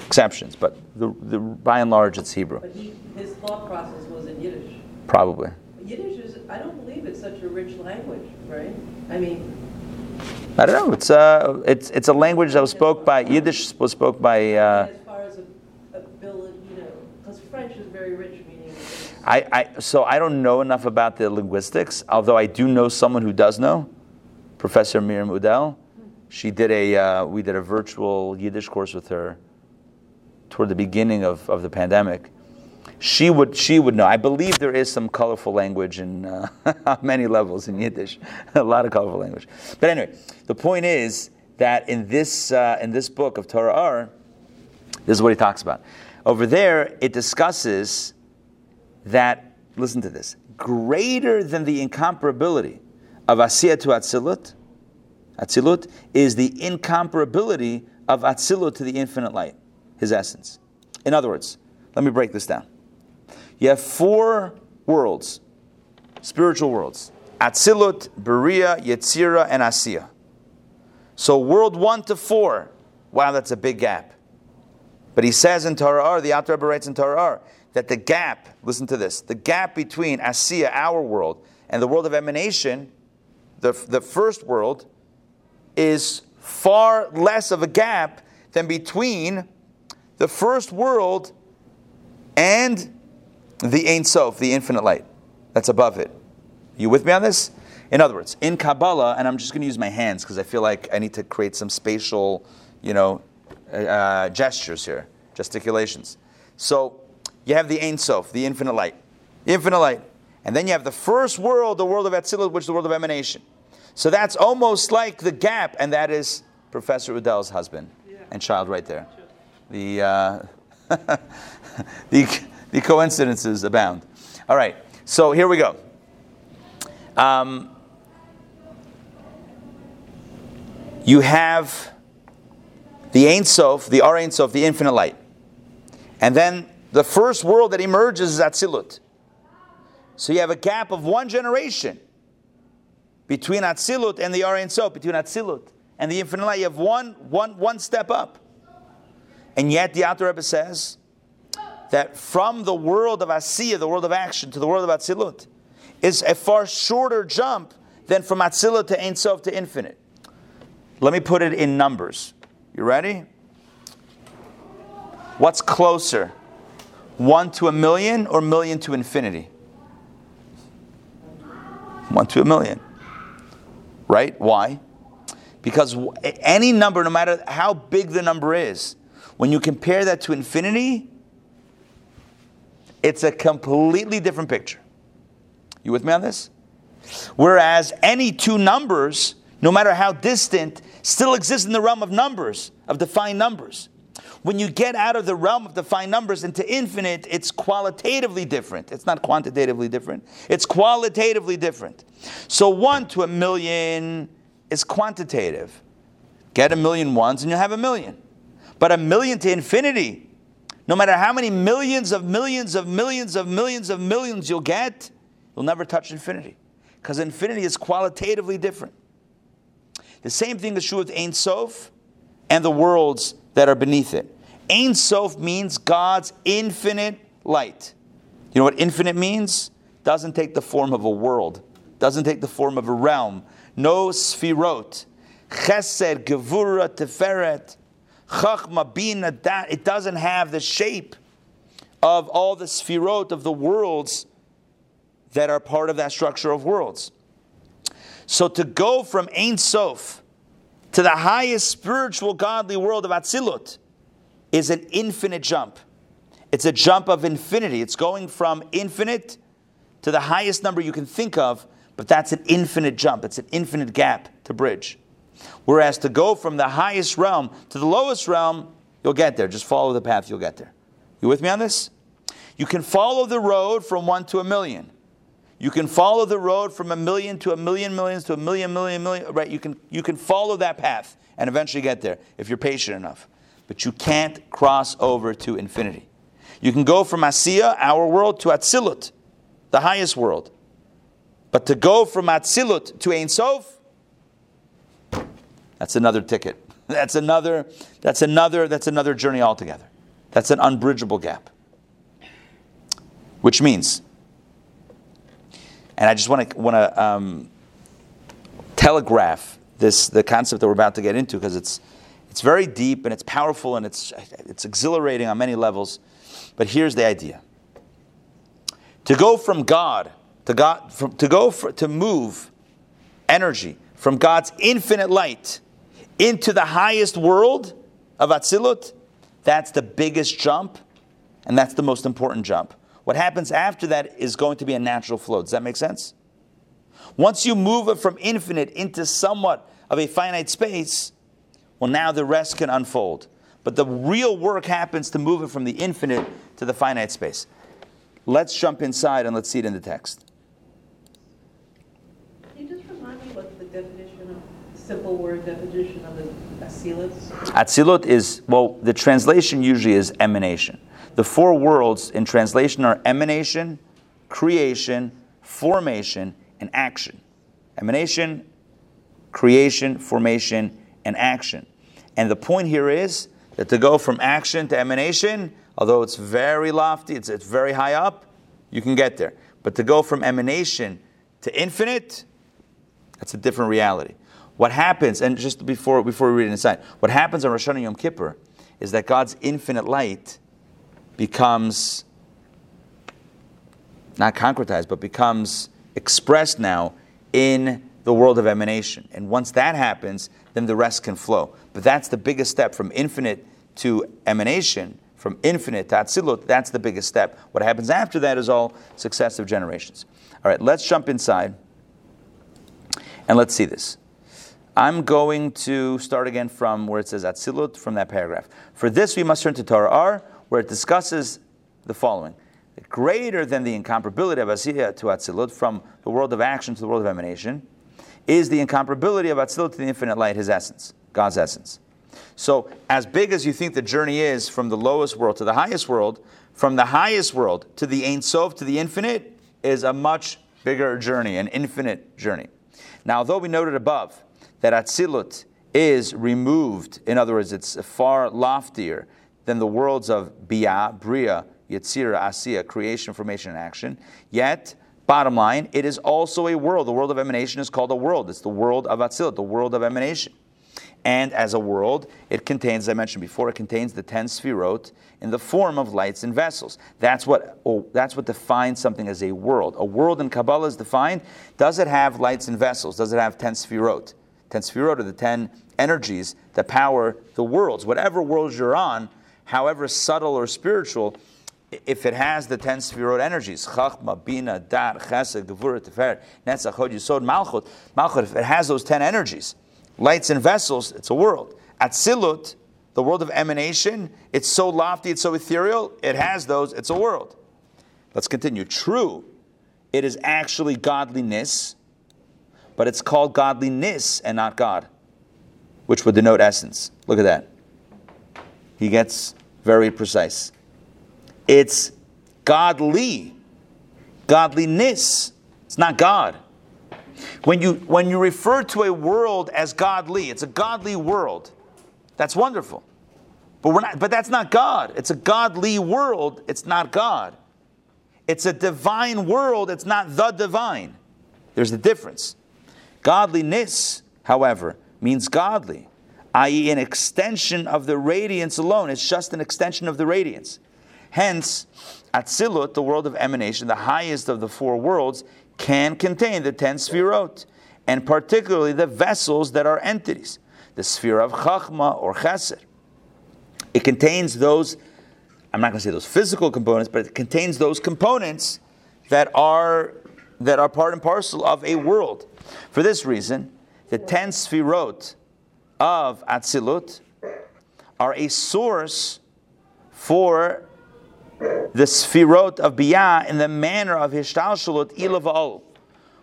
exceptions, but the, the, by and large, it's Hebrew, But he, his thought process was in Yiddish. probably. Yiddish is, I don't believe it's such a rich language, right? I mean, I don't know. It's, uh, it's, it's a language that was spoke by, Yiddish was spoke by, uh, as far as a- ability, you know, because French is very rich, meaning I, I, so I don't know enough about the linguistics, although I do know someone who does know, Professor Miriam Udel. She did a, uh, we did a virtual Yiddish course with her toward the beginning of, of the pandemic. She would, she would know. I believe there is some colorful language in uh, many levels in Yiddish, a lot of colorful language. But anyway, the point is that in this, uh, in this book of Torah Or, this is what he talks about. Over there, it discusses that, listen to this, greater than the incomparability of Asiya to Atzilut, Atzilut is the incomparability of Atzilut to the infinite light, his essence. In other words, let me break this down. You have four worlds, spiritual worlds Atzilut, Beria, Yetzira, and Asiya. So, world one to four, wow, that's a big gap. But he says in Torah Or, the Rebbe writes in Torah Or, that the gap, listen to this, the gap between Asiya, our world, and the world of emanation, the, the first world, is far less of a gap than between the first world and the Ein Sof, the infinite light that's above it. You with me on this? In other words, in Kabbalah, and I'm just going to use my hands because I feel like I need to create some spatial, you know, uh, gestures here, gesticulations. So you have the Ein Sof, the infinite light, the infinite light, and then you have the first world, the world of Atzilut, which is the world of emanation. So that's almost like the gap, and that is Professor Udel's husband and child right there. The, uh, the, the coincidences abound. All right, so here we go. Um, you have the Ein Sof, the Or Ein Sof, the infinite light. And then the first world that emerges is Atzilut. So you have a gap of one generation between Atzilut and the Or Ein Sof, between Atzilut and the infinite light. You have one, one, one step up. And yet the Alter Rebbe says that from the world of Asiya, the world of action, to the world of Atzilut, is a far shorter jump than from Atzilut to Ein Sof to infinite. Let me put it in numbers. You ready? What's closer? One to a million or million to infinity? One to a million. Right? Why? Because any number, no matter how big the number is, when you compare that to infinity, it's a completely different picture. You with me on this? Whereas any two numbers, no matter how distant, still exist in the realm of numbers, of defined numbers. When you get out of the realm of defined numbers into infinite, it's qualitatively different. It's not quantitatively different, it's qualitatively different. So one to a million is quantitative. Get a million ones and you have a million. But a million to infinity, no matter how many millions of millions of millions of millions of millions you'll get, you'll never touch infinity. Because infinity is qualitatively different. The same thing is true with Ein Sof and the worlds that are beneath it. Ein Sof means God's infinite light. You know what infinite means? Doesn't take the form of a world, doesn't take the form of a realm. No sfirot. Chesed, Gevura, Tiferet, Chachma, Bina, that. It doesn't have the shape of all the sfirot of the worlds that are part of that structure of worlds. So to go from Ein Sof to the highest spiritual godly world of Atzilut is an infinite jump. It's a jump of infinity. It's going from infinite to the highest number you can think of, but that's an infinite jump. It's an infinite gap to bridge. Whereas to go from the highest realm to the lowest realm, you'll get there. Just follow the path, you'll get there. You with me on this? You can follow the road from one to a million. You can follow the road from a million to a million millions to a million million million. Right? You can you can follow that path and eventually get there if you're patient enough. But you can't cross over to infinity. You can go from Asiya, our world, to Atzilut, the highest world. But to go from Atzilut to Ein Sof, that's another ticket. That's another, that's another, that's another journey altogether. That's an unbridgeable gap. Which means and I just want to want to um, telegraph this the concept that we're about to get into because it's it's very deep and it's powerful and it's it's exhilarating on many levels. But here's the idea: to go from God to God from, to go for, to move energy from God's infinite light into the highest world of Atzilut. That's the biggest jump, and that's the most important jump. What happens after that is going to be a natural flow. Does that make sense? Once you move it from infinite into somewhat of a finite space, well, now the rest can unfold. But the real work happens to move it from the infinite to the finite space. Let's jump inside and let's see it in the text. Can you just remind me what the definition of, simple word definition of the Atzilut? Atzilut is, well, the translation usually is emanation. The four worlds in translation are emanation, creation, formation, and action. Emanation, creation, formation, and action. And the point here is that to go from action to emanation, although it's very lofty, it's, it's very high up, you can get there. But to go from emanation to infinite, that's a different reality. What happens, and just before before we read it inside, what happens on Rosh Hashanah Yom Kippur is that God's infinite light becomes not concretized, but becomes expressed now in the world of emanation. And once that happens, then the rest can flow. But that's the biggest step from infinite to emanation, from infinite to Atzilut. That's the biggest step. What happens after that is all successive generations. All right, let's jump inside and let's see this. I'm going to start again from where it says Atzilut, from that paragraph. For this, we must turn to Torah Or, where it discusses the following. Greater than the incomparability of Asiya to Atzilut, from the world of action to the world of emanation, is the incomparability of Atzilut to the infinite light, his essence, God's essence. So, as big as you think the journey is from the lowest world to the highest world, from the highest world to the Ein Sof to the infinite is a much bigger journey, an infinite journey. Now, although we noted above that Atzilut is removed, in other words, it's far loftier than the worlds of Bia, Bria, Yetzira, Asiya, creation, formation, and action, yet Bottom line, it is also a world. The world of emanation is called a world. It's the world of Atzilut, the world of emanation. And as a world, it contains, as I mentioned before, it contains the ten sfirot in the form of lights and vessels. That's what, oh, that's what defines something as a world. A world in Kabbalah is defined. Does it have lights and vessels? Does it have ten sfirot? Ten sfirot are the ten energies that power the worlds. Whatever worlds you're on, however subtle or spiritual, if it has the ten sefirot energies, chachma, bina, dat, chesed, gevura, tiferet, netzach, hod, yisod, malchut, malchut, if it has those ten energies, lights and vessels, it's a world. Atzilut, the world of emanation, it's so lofty, it's so ethereal, it has those, it's a world. Let's continue. True, it is actually godliness, but it's called godliness and not God, which would denote essence. Look at that. He gets very precise. It's godly, godliness. It's not God. When you, when you refer to a world as godly, it's a godly world. That's wonderful. But, we're not, but that's not God. It's a godly world. It's not God. It's a divine world. It's not the divine. There's a difference. Godliness, however, means godly, i.e., an extension of the radiance alone. It's just an extension of the radiance. Hence, Atzilut, the world of emanation, the highest of the four worlds, can contain the ten sfirot, and particularly the vessels that are entities, the sphere of Chachma or Chesed. It contains those, I'm not going to say those physical components, but it contains those components that are, that are part and parcel of a world. For this reason, the ten sfirot of Atzilut are a source for the Sfirot of Biyah in the manner of Hishtalshalut Ilava'ol,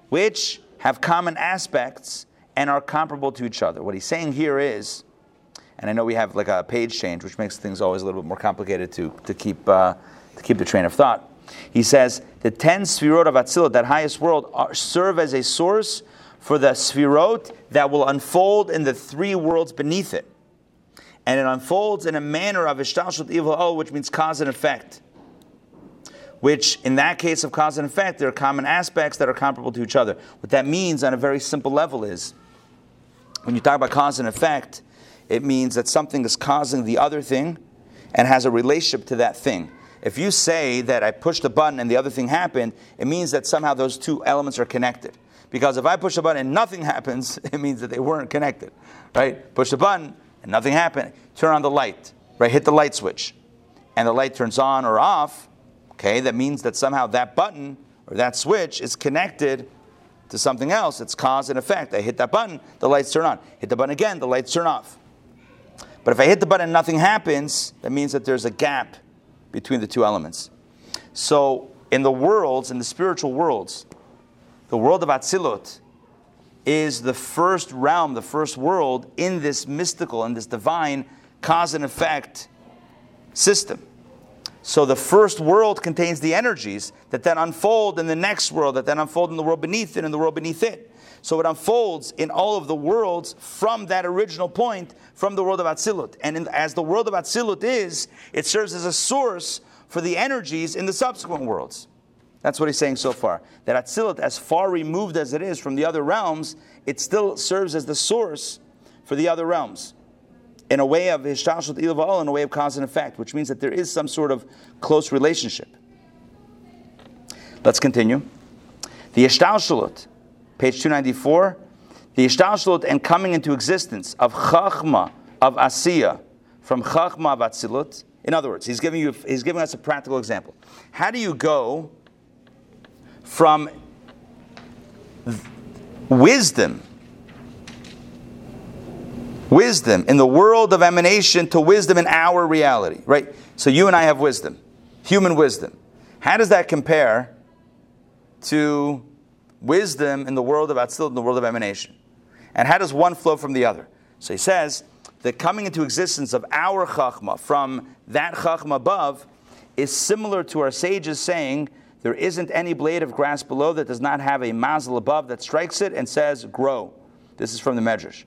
which have common aspects and are comparable to each other. What he's saying here is, and I know we have like a page change, which makes things always a little bit more complicated to, to, keep, uh, to keep the train of thought. He says, the ten Sfirot of Atzilut, that highest world, are, serve as a source for the Sfirot that will unfold in the three worlds beneath it. And it unfolds in a manner of Ishtalshut Ilava'ol, which means cause and effect which in that case of cause and effect, there are common aspects that are comparable to each other. What that means on a very simple level is when you talk about cause and effect, it means that something is causing the other thing and has a relationship to that thing. If you say that I pushed a button and the other thing happened, it means that somehow those two elements are connected. Because if I push a button and nothing happens, it means that they weren't connected. Right? Push the button and nothing happened. Turn on the light. Right? Hit the light switch. And the light turns on or off Okay, that means that somehow that button or that switch is connected to something else. It's cause and effect. I hit that button, the lights turn on. Hit the button again, the lights turn off. But if I hit the button and nothing happens, that means that there's a gap between the two elements. So in the worlds, in the spiritual worlds, the world of Atzilut is the first realm, the first world in this mystical and this divine cause and effect system. So the first world contains the energies that then unfold in the next world, that then unfold in the world beneath it and the world beneath it. So it unfolds in all of the worlds from that original point, from the world of Atzilut. And in, as the world of Atzilut is, it serves as a source for the energies in the subsequent worlds. That's what he's saying so far. That Atzilut, as far removed as it is from the other realms, it still serves as the source for the other realms. In a way of Hishtalshut Ilaval, in a way of cause and effect, which means that there is some sort of close relationship. Let's continue. The Ishtalshalut, page 294, the Ishtalshalut and coming into existence of Chachma, of Asiya, from Chachma of Atzilut. In other words, he's giving, you, he's giving us a practical example. How do you go from wisdom, wisdom in the world of emanation to wisdom in our reality, right? So you and I have wisdom, human wisdom. How does that compare to wisdom in the world of Atzilut, in the world of emanation? And how does one flow from the other? So he says, the coming into existence of our Chachma from that Chachma above is similar to our sages saying, there isn't any blade of grass below that does not have a mazel above that strikes it and says, grow. This is from the Medrash.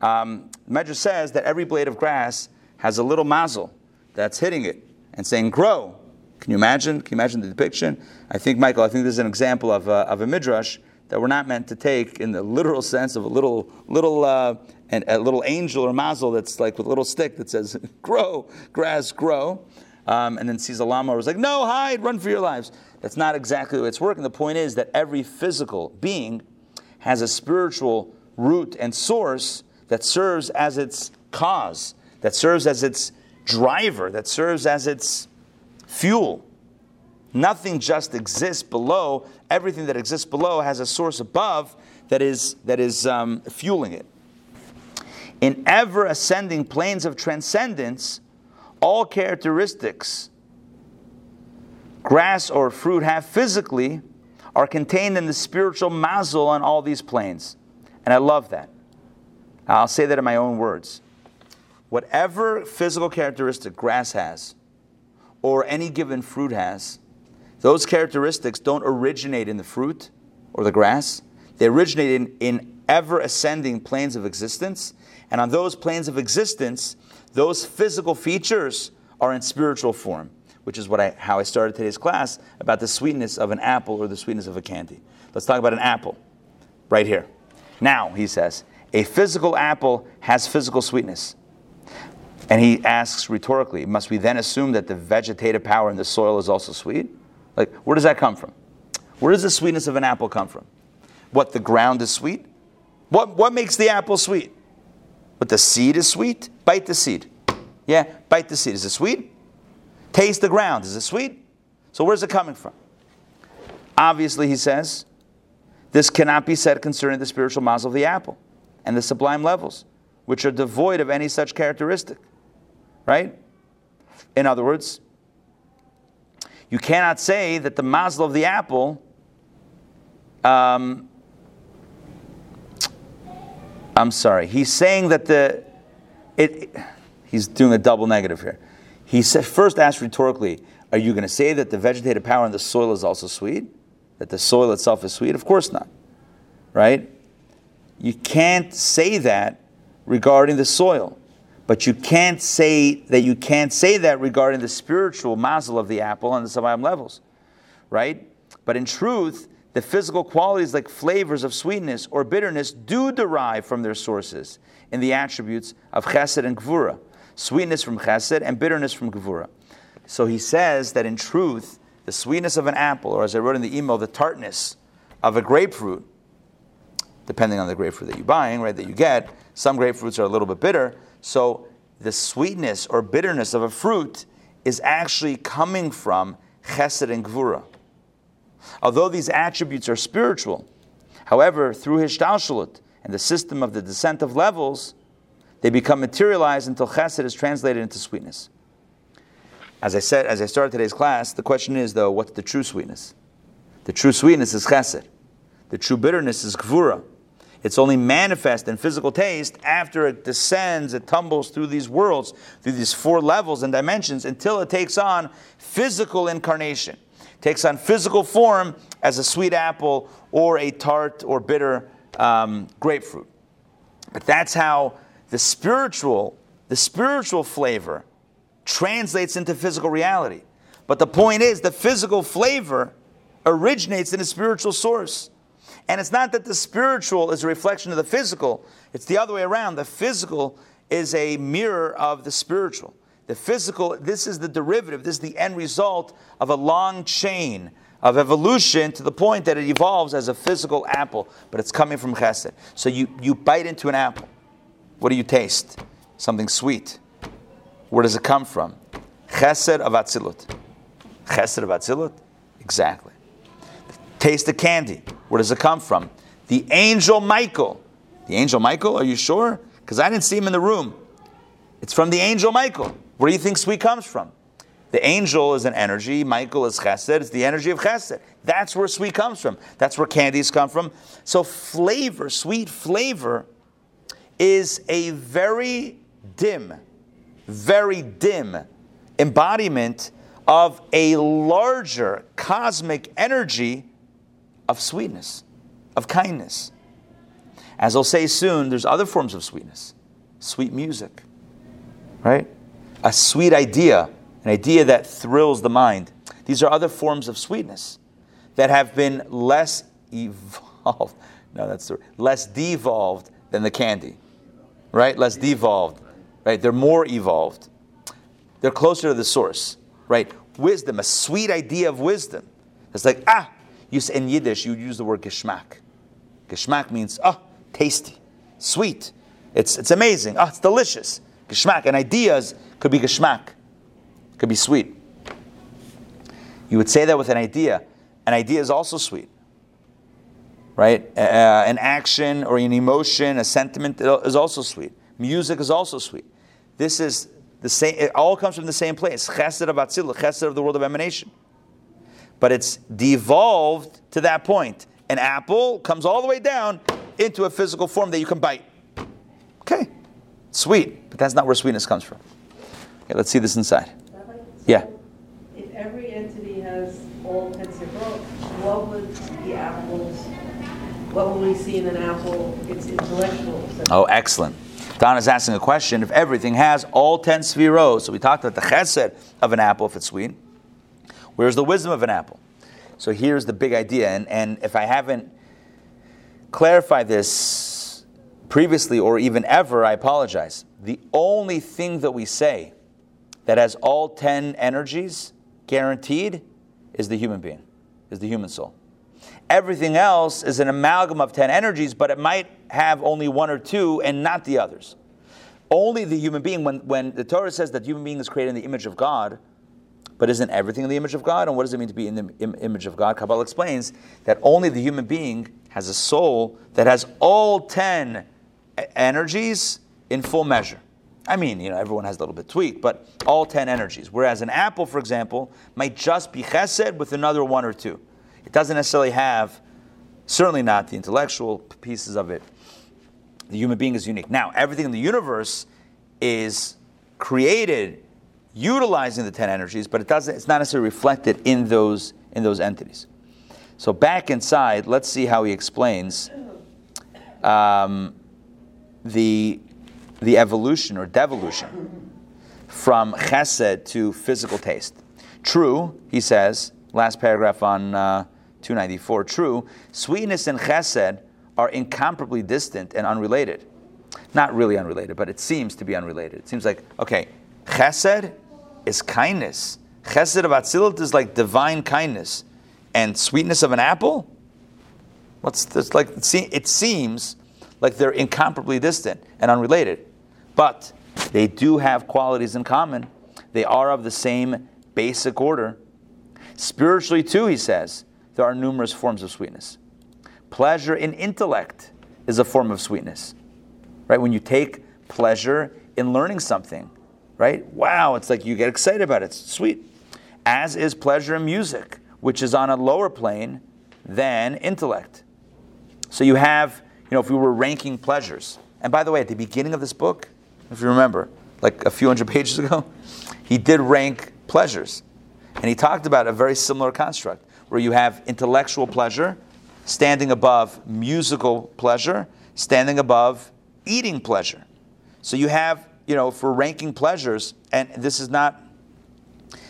Um, Medrash says that every blade of grass has a little mazel that's hitting it and saying, grow. Can you imagine? Can you imagine the depiction? I think, Michael, I think this is an example of a, of a midrash that we're not meant to take in the literal sense of a little, little, uh, and a little angel or mazel that's like with a little stick that says, grow, grass, grow. Um, and then sees a llama was like, no, hide, run for your lives. That's not exactly the way it's working. The point is that every physical being has a spiritual root and source that serves as its cause, that serves as its driver, that serves as its fuel. Nothing just exists below. Everything that exists below has a source above that is, that is um, fueling it. In ever ascending planes of transcendence, all characteristics grass or fruit have physically are contained in the spiritual mazel on all these planes. And I love that. I'll say that in my own words. Whatever physical characteristic grass has, or any given fruit has, those characteristics don't originate in the fruit or the grass. They originate in, in ever ascending planes of existence. And on those planes of existence, those physical features are in spiritual form which is what I, how I started today's class about the sweetness of an apple or the sweetness of a candy. Let's talk about an apple right here. Now, he says, a physical apple has physical sweetness. And he asks rhetorically, must we then assume that the vegetative power in the soil is also sweet? Like, where does that come from? Where does the sweetness of an apple come from? What, the ground is sweet? What, what makes the apple sweet? But the seed is sweet? Bite the seed. Yeah, bite the seed. Is it sweet? Taste the ground. Is it sweet? So where's it coming from? Obviously, he says, this cannot be said concerning the spiritual mazel of the apple and the sublime levels, which are devoid of any such characteristic. Right? In other words, you cannot say that the mazel of the apple um, I'm sorry. He's saying that the it, he's doing a double negative here. He said, first asked rhetorically, Are you going to say that the vegetative power in the soil is also sweet? That the soil itself is sweet? Of course not. Right? You can't say that regarding the soil. But you can't say that you can't say that regarding the spiritual mazel of the apple on the sublime levels. Right? But in truth, the physical qualities like flavors of sweetness or bitterness do derive from their sources in the attributes of chesed and gvura sweetness from chesed and bitterness from gevura. So he says that in truth, the sweetness of an apple, or as I wrote in the email, the tartness of a grapefruit, depending on the grapefruit that you're buying, right, that you get, some grapefruits are a little bit bitter. So the sweetness or bitterness of a fruit is actually coming from chesed and gvura. Although these attributes are spiritual, however, through hishtalshalut and the system of the descent of levels, they become materialized until chesed is translated into sweetness. As I said, as I started today's class, the question is though, what's the true sweetness? The true sweetness is chesed. The true bitterness is gvura. It's only manifest in physical taste after it descends, it tumbles through these worlds, through these four levels and dimensions until it takes on physical incarnation, takes on physical form as a sweet apple or a tart or bitter um, grapefruit. But that's how the spiritual, the spiritual flavor translates into physical reality. But the point is, the physical flavor originates in a spiritual source. And it's not that the spiritual is a reflection of the physical, it's the other way around. The physical is a mirror of the spiritual. The physical, this is the derivative, this is the end result of a long chain of evolution to the point that it evolves as a physical apple, but it's coming from chesed. So you, you bite into an apple. What do you taste? Something sweet. Where does it come from? Chesed of Atzilut. Chesed of Atzilut? Exactly. Taste the candy. Where does it come from? The angel Michael. The angel Michael, are you sure? Because I didn't see him in the room. It's from the angel Michael. Where do you think sweet comes from? The angel is an energy, Michael is chesed, it's the energy of chesed. That's where sweet comes from. That's where candies come from. So, flavor, sweet flavor, is a very dim, very dim embodiment of a larger cosmic energy of sweetness, of kindness. As I'll say soon, there's other forms of sweetness. Sweet music, right? A sweet idea an idea that thrills the mind. These are other forms of sweetness that have been less evolved. No, that's the, less devolved than the candy, right? Less devolved, right? They're more evolved. They're closer to the source, right? Wisdom, a sweet idea of wisdom. It's like ah. Say, in Yiddish, you use the word geschmack. Geschmack means ah, oh, tasty, sweet. It's it's amazing. Ah, oh, it's delicious. Geschmack and ideas could be geschmack could be sweet. You would say that with an idea. An idea is also sweet, right? Uh, an action or an emotion, a sentiment is also sweet. Music is also sweet. This is the same. It all comes from the same place. Chesed of Atzil, chesed of the world of emanation. But it's devolved to that point. An apple comes all the way down into a physical form that you can bite. Okay, sweet, but that's not where sweetness comes from. Okay, let's see this inside. Yeah. If every entity has all ten sefirot, what would the apples, what would we see in an apple? It's intellectual. Oh, excellent. Don is asking a question. If everything has all ten sefirot, so we talked about the chesed of an apple if it's sweet, where's the wisdom of an apple? So here's the big idea, and, and if I haven't clarified this previously or even ever, I apologize. The only thing that we say that has all 10 energies guaranteed is the human being, is the human soul. Everything else is an amalgam of 10 energies, but it might have only one or two and not the others. Only the human being, when, when the Torah says that human being is created in the image of God, but isn't everything in the image of God? And what does it mean to be in the Im- image of God? Kabbalah explains that only the human being has a soul that has all 10 energies in full measure. I mean, you know, everyone has a little bit tweaked, but all 10 energies. Whereas an apple, for example, might just be chesed with another one or two. It doesn't necessarily have, certainly not the intellectual pieces of it. The human being is unique. Now, everything in the universe is created utilizing the 10 energies, but it doesn't, it's not necessarily reflected in those, in those entities. So back inside, let's see how he explains um, the the evolution or devolution from chesed to physical taste. True, he says, last paragraph on uh, 294, true, sweetness and chesed are incomparably distant and unrelated. Not really unrelated, but it seems to be unrelated. It seems like, okay, chesed is kindness. Chesed of Atzilut is like divine kindness. And sweetness of an apple? What's this like? It seems like they're incomparably distant and unrelated. But they do have qualities in common. They are of the same basic order. Spiritually, too, he says, there are numerous forms of sweetness. Pleasure in intellect is a form of sweetness. Right? When you take pleasure in learning something, right? Wow, it's like you get excited about it. It's sweet. As is pleasure in music, which is on a lower plane than intellect. So you have, you know, if we were ranking pleasures, and by the way, at the beginning of this book, if you remember, like a few hundred pages ago, he did rank pleasures. And he talked about a very similar construct where you have intellectual pleasure standing above musical pleasure, standing above eating pleasure. So you have, you know, for ranking pleasures, and this is not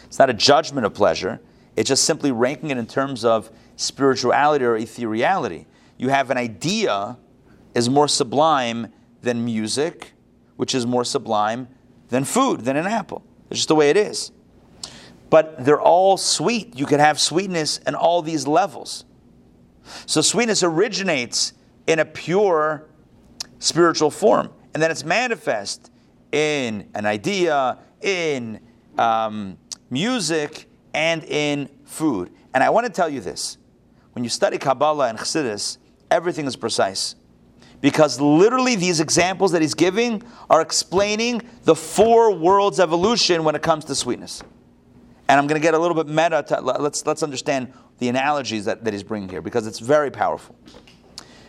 it's not a judgment of pleasure, it's just simply ranking it in terms of spirituality or ethereality. You have an idea is more sublime than music, which is more sublime than food, than an apple. It's just the way it is. But they're all sweet. You can have sweetness in all these levels. So sweetness originates in a pure spiritual form, and then it's manifest in an idea, in um, music, and in food. And I want to tell you this when you study Kabbalah and Chassidus, everything is precise. Because literally, these examples that he's giving are explaining the four worlds evolution when it comes to sweetness. And I'm going to get a little bit meta. To, let's, let's understand the analogies that, that he's bringing here because it's very powerful.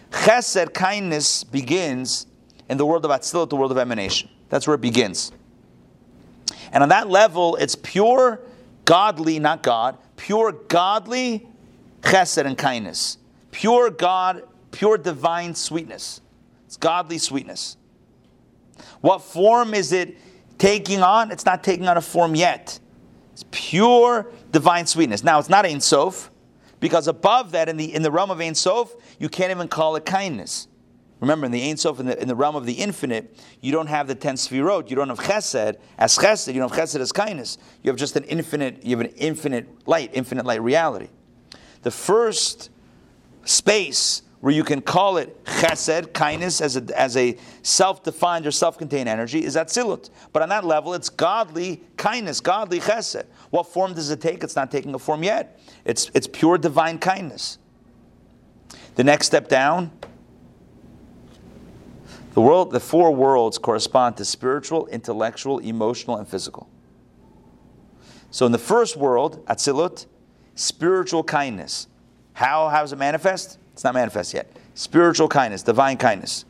Chesed, kindness, begins in the world of Atzilut, the world of emanation. That's where it begins. And on that level, it's pure, godly, not God, pure, godly chesed and kindness. Pure God, pure divine sweetness. It's godly sweetness. What form is it taking on? It's not taking on a form yet. It's pure divine sweetness. Now, it's not Ein Sof, because above that, in the, in the realm of Ein Sof, you can't even call it kindness. Remember, in the Ein Sof, in the, in the realm of the infinite, you don't have the ten sfirot. You don't have chesed as chesed. You don't have chesed as kindness. You have just an infinite. You have an infinite light, infinite light reality. The first space where you can call it chesed, kindness, as a, as a self-defined or self-contained energy, is Atzilut. But on that level, it's godly kindness, godly chesed. What form does it take? It's not taking a form yet. It's, it's pure divine kindness. The next step down, the world, the four worlds correspond to spiritual, intellectual, emotional, and physical. So in the first world, Atzilut, spiritual kindness. How, how does it manifest? It's not manifest yet. Spiritual kindness, divine kindness.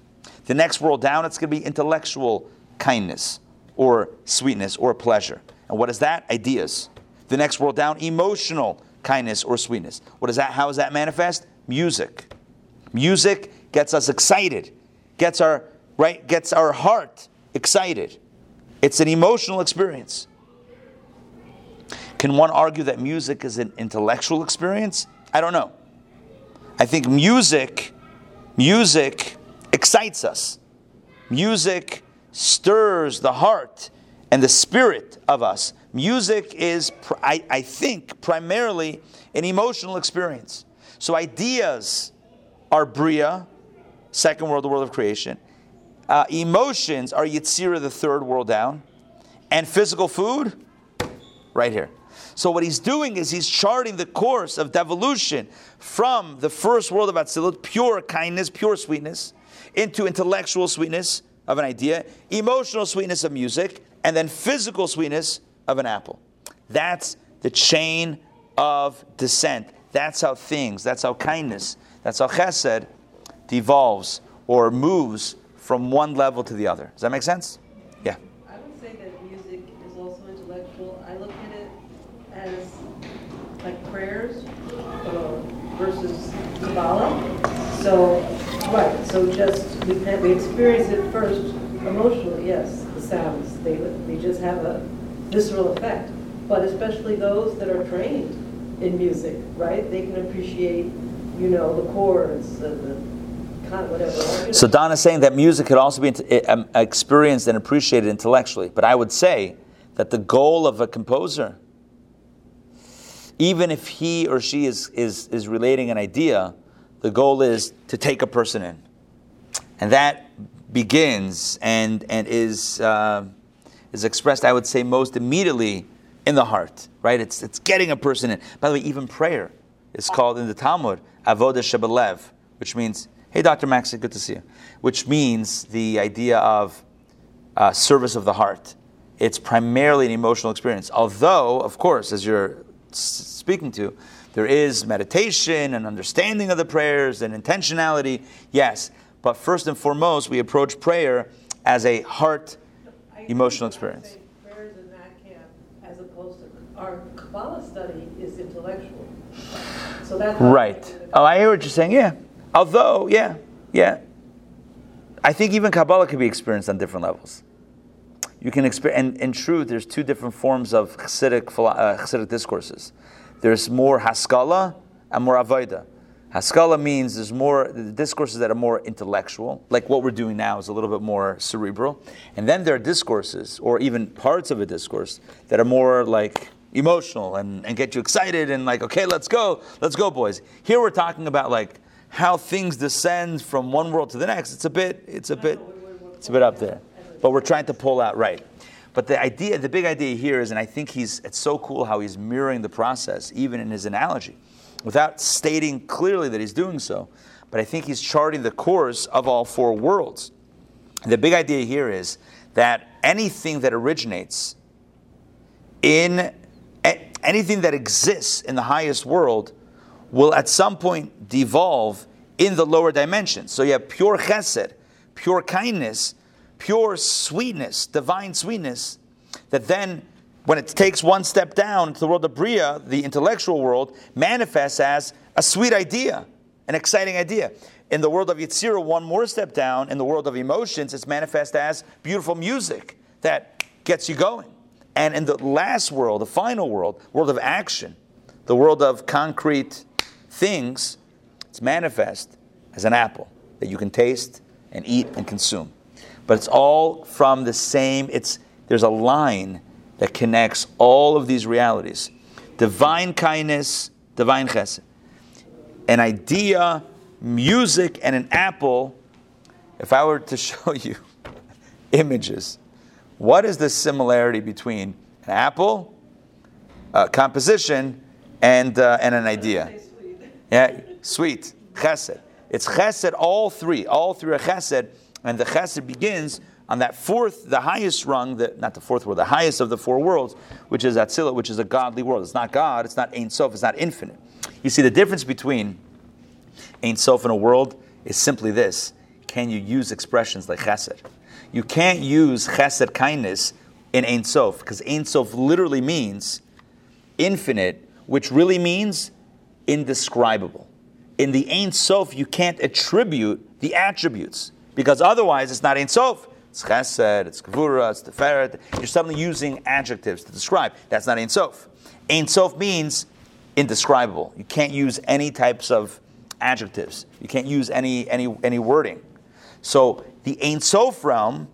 The next world down, it's going to be intellectual kindness or sweetness or pleasure. And what is that? Ideas. The next world down, emotional kindness or sweetness. What is that? How does that manifest? Music. Music gets us excited, gets our right, gets our heart excited. It's an emotional experience. Can one argue that music is an intellectual experience? I don't know. I think music, music excites us. Music stirs the heart and the spirit of us. Music is, I, I think, primarily an emotional experience. So ideas are Bria, second world, the world of creation. Uh, emotions are Yitzira, the third world down. And physical food, right here. So what he's doing is he's charting the course of devolution from the first world of Atzilut, pure kindness, pure sweetness, into intellectual sweetness of an idea, emotional sweetness of music, and then physical sweetness of an apple. That's the chain of descent. That's how things, that's how kindness, that's how chesed devolves or moves from one level to the other. Does that make sense? Yeah. I would say that music is also intellectual. I look at it as like prayers uh, versus Kabbalah. So, right, so just, we, we experience it first emotionally, yes, the sounds. They, they just have a visceral effect. But especially those that are trained in music, right? They can appreciate, you know, the chords, the, the. So Don is saying that music could also be um, experienced and appreciated intellectually. But I would say that the goal of a composer, even if he or she is, is, is relating an idea, the goal is to take a person in. And that begins and, and is, uh, is expressed, I would say, most immediately in the heart, right? It's, it's getting a person in. By the way, even prayer is called in the Talmud avodah shebelev, which means, hey, Dr. Maxey, good to see you, which means the idea of uh, service of the heart. It's primarily an emotional experience. Although, of course, as you're speaking to, there is meditation and understanding of the prayers and intentionality, yes. But first and foremost, we approach prayer as a heart emotional think I would experience. Prayers in that camp, as opposed to, our Kabbalah study is intellectual. So that's. Right. Oh, I hear what you're saying. Yeah. Although, yeah, yeah. I think even Kabbalah can be experienced on different levels. You can experience, and in truth, there's two different forms of Hasidic, uh, discourses. There's more Haskalah and more avodah. Haskala means there's more the discourses that are more intellectual, like what we're doing now is a little bit more cerebral, and then there are discourses or even parts of a discourse that are more like emotional and, and get you excited and like okay let's go let's go boys. Here we're talking about like how things descend from one world to the next. It's a bit it's a bit it's a bit up there, but we're trying to pull out right. But the idea, the big idea here is, and I think he's, it's so cool how he's mirroring the process, even in his analogy, without stating clearly that he's doing so. But I think he's charting the course of all four worlds. The big idea here is that anything that originates in anything that exists in the highest world will at some point devolve in the lower dimensions. So you have pure chesed, pure kindness, pure sweetness, divine sweetness, that then, when it takes one step down into the world of Bria, the intellectual world, manifests as a sweet idea, an exciting idea. In the world of Yitzira, one more step down, in the world of emotions, it's manifest as beautiful music that gets you going. And in the last world, the final world, world of action, the world of concrete things, it's manifest as an apple that you can taste and eat and consume but it's all from the same, it's, there's a line that connects all of these realities. Divine kindness, divine chesed. An idea, music, and an apple, if I were to show you images, what is the similarity between an apple, a composition, and, uh, and an idea? Yeah, sweet, chesed. It's chesed, all three. All three are chesed and the chesed begins on that fourth, the highest rung, the, not the fourth world, the highest of the four worlds, which is Atzillah, which is a godly world. It's not God, it's not Ein Sof, it's not infinite. You see, the difference between Ein Sof and a world is simply this can you use expressions like chesed? You can't use chesed kindness in Ein Sof, because Ein Sof literally means infinite, which really means indescribable. In the Ein Sof, you can't attribute the attributes because otherwise it's not Ein Sof. It's chesed, it's gevurah, it's teferet. You're suddenly using adjectives to describe. That's not Ein Sof. Ein Sof means indescribable. You can't use any types of adjectives. You can't use any, any, any wording. So the Ein Sof realm,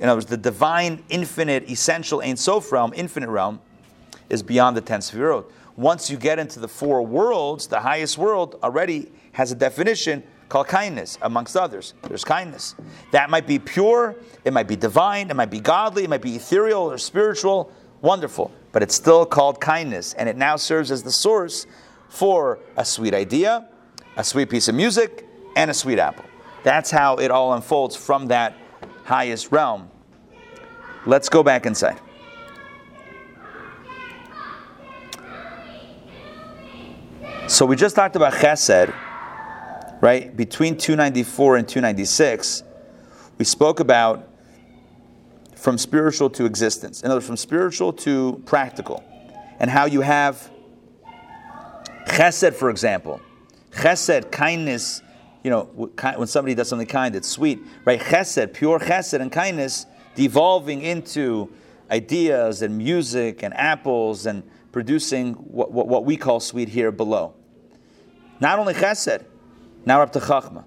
in other words, the divine, infinite, essential Ein Sof realm, infinite realm, is beyond the ten sefirot. Once you get into the four worlds, the highest world already has a definition called kindness, amongst others. There's kindness. That might be pure, it might be divine, it might be godly, it might be ethereal or spiritual. Wonderful. But it's still called kindness, and it now serves as the source for a sweet idea, a sweet piece of music, and a sweet apple. That's how it all unfolds from that highest realm. Let's go back inside. So we just talked about chesed right? Between 294 and 296, we spoke about from spiritual to existence. In other words, from spiritual to practical. And how you have chesed, for example. Chesed, kindness, you know, when somebody does something kind, it's sweet, right? Chesed, pure chesed and kindness, devolving into ideas and music and apples and producing what, what, what we call sweet here below. Not only chesed, now up to Chachma.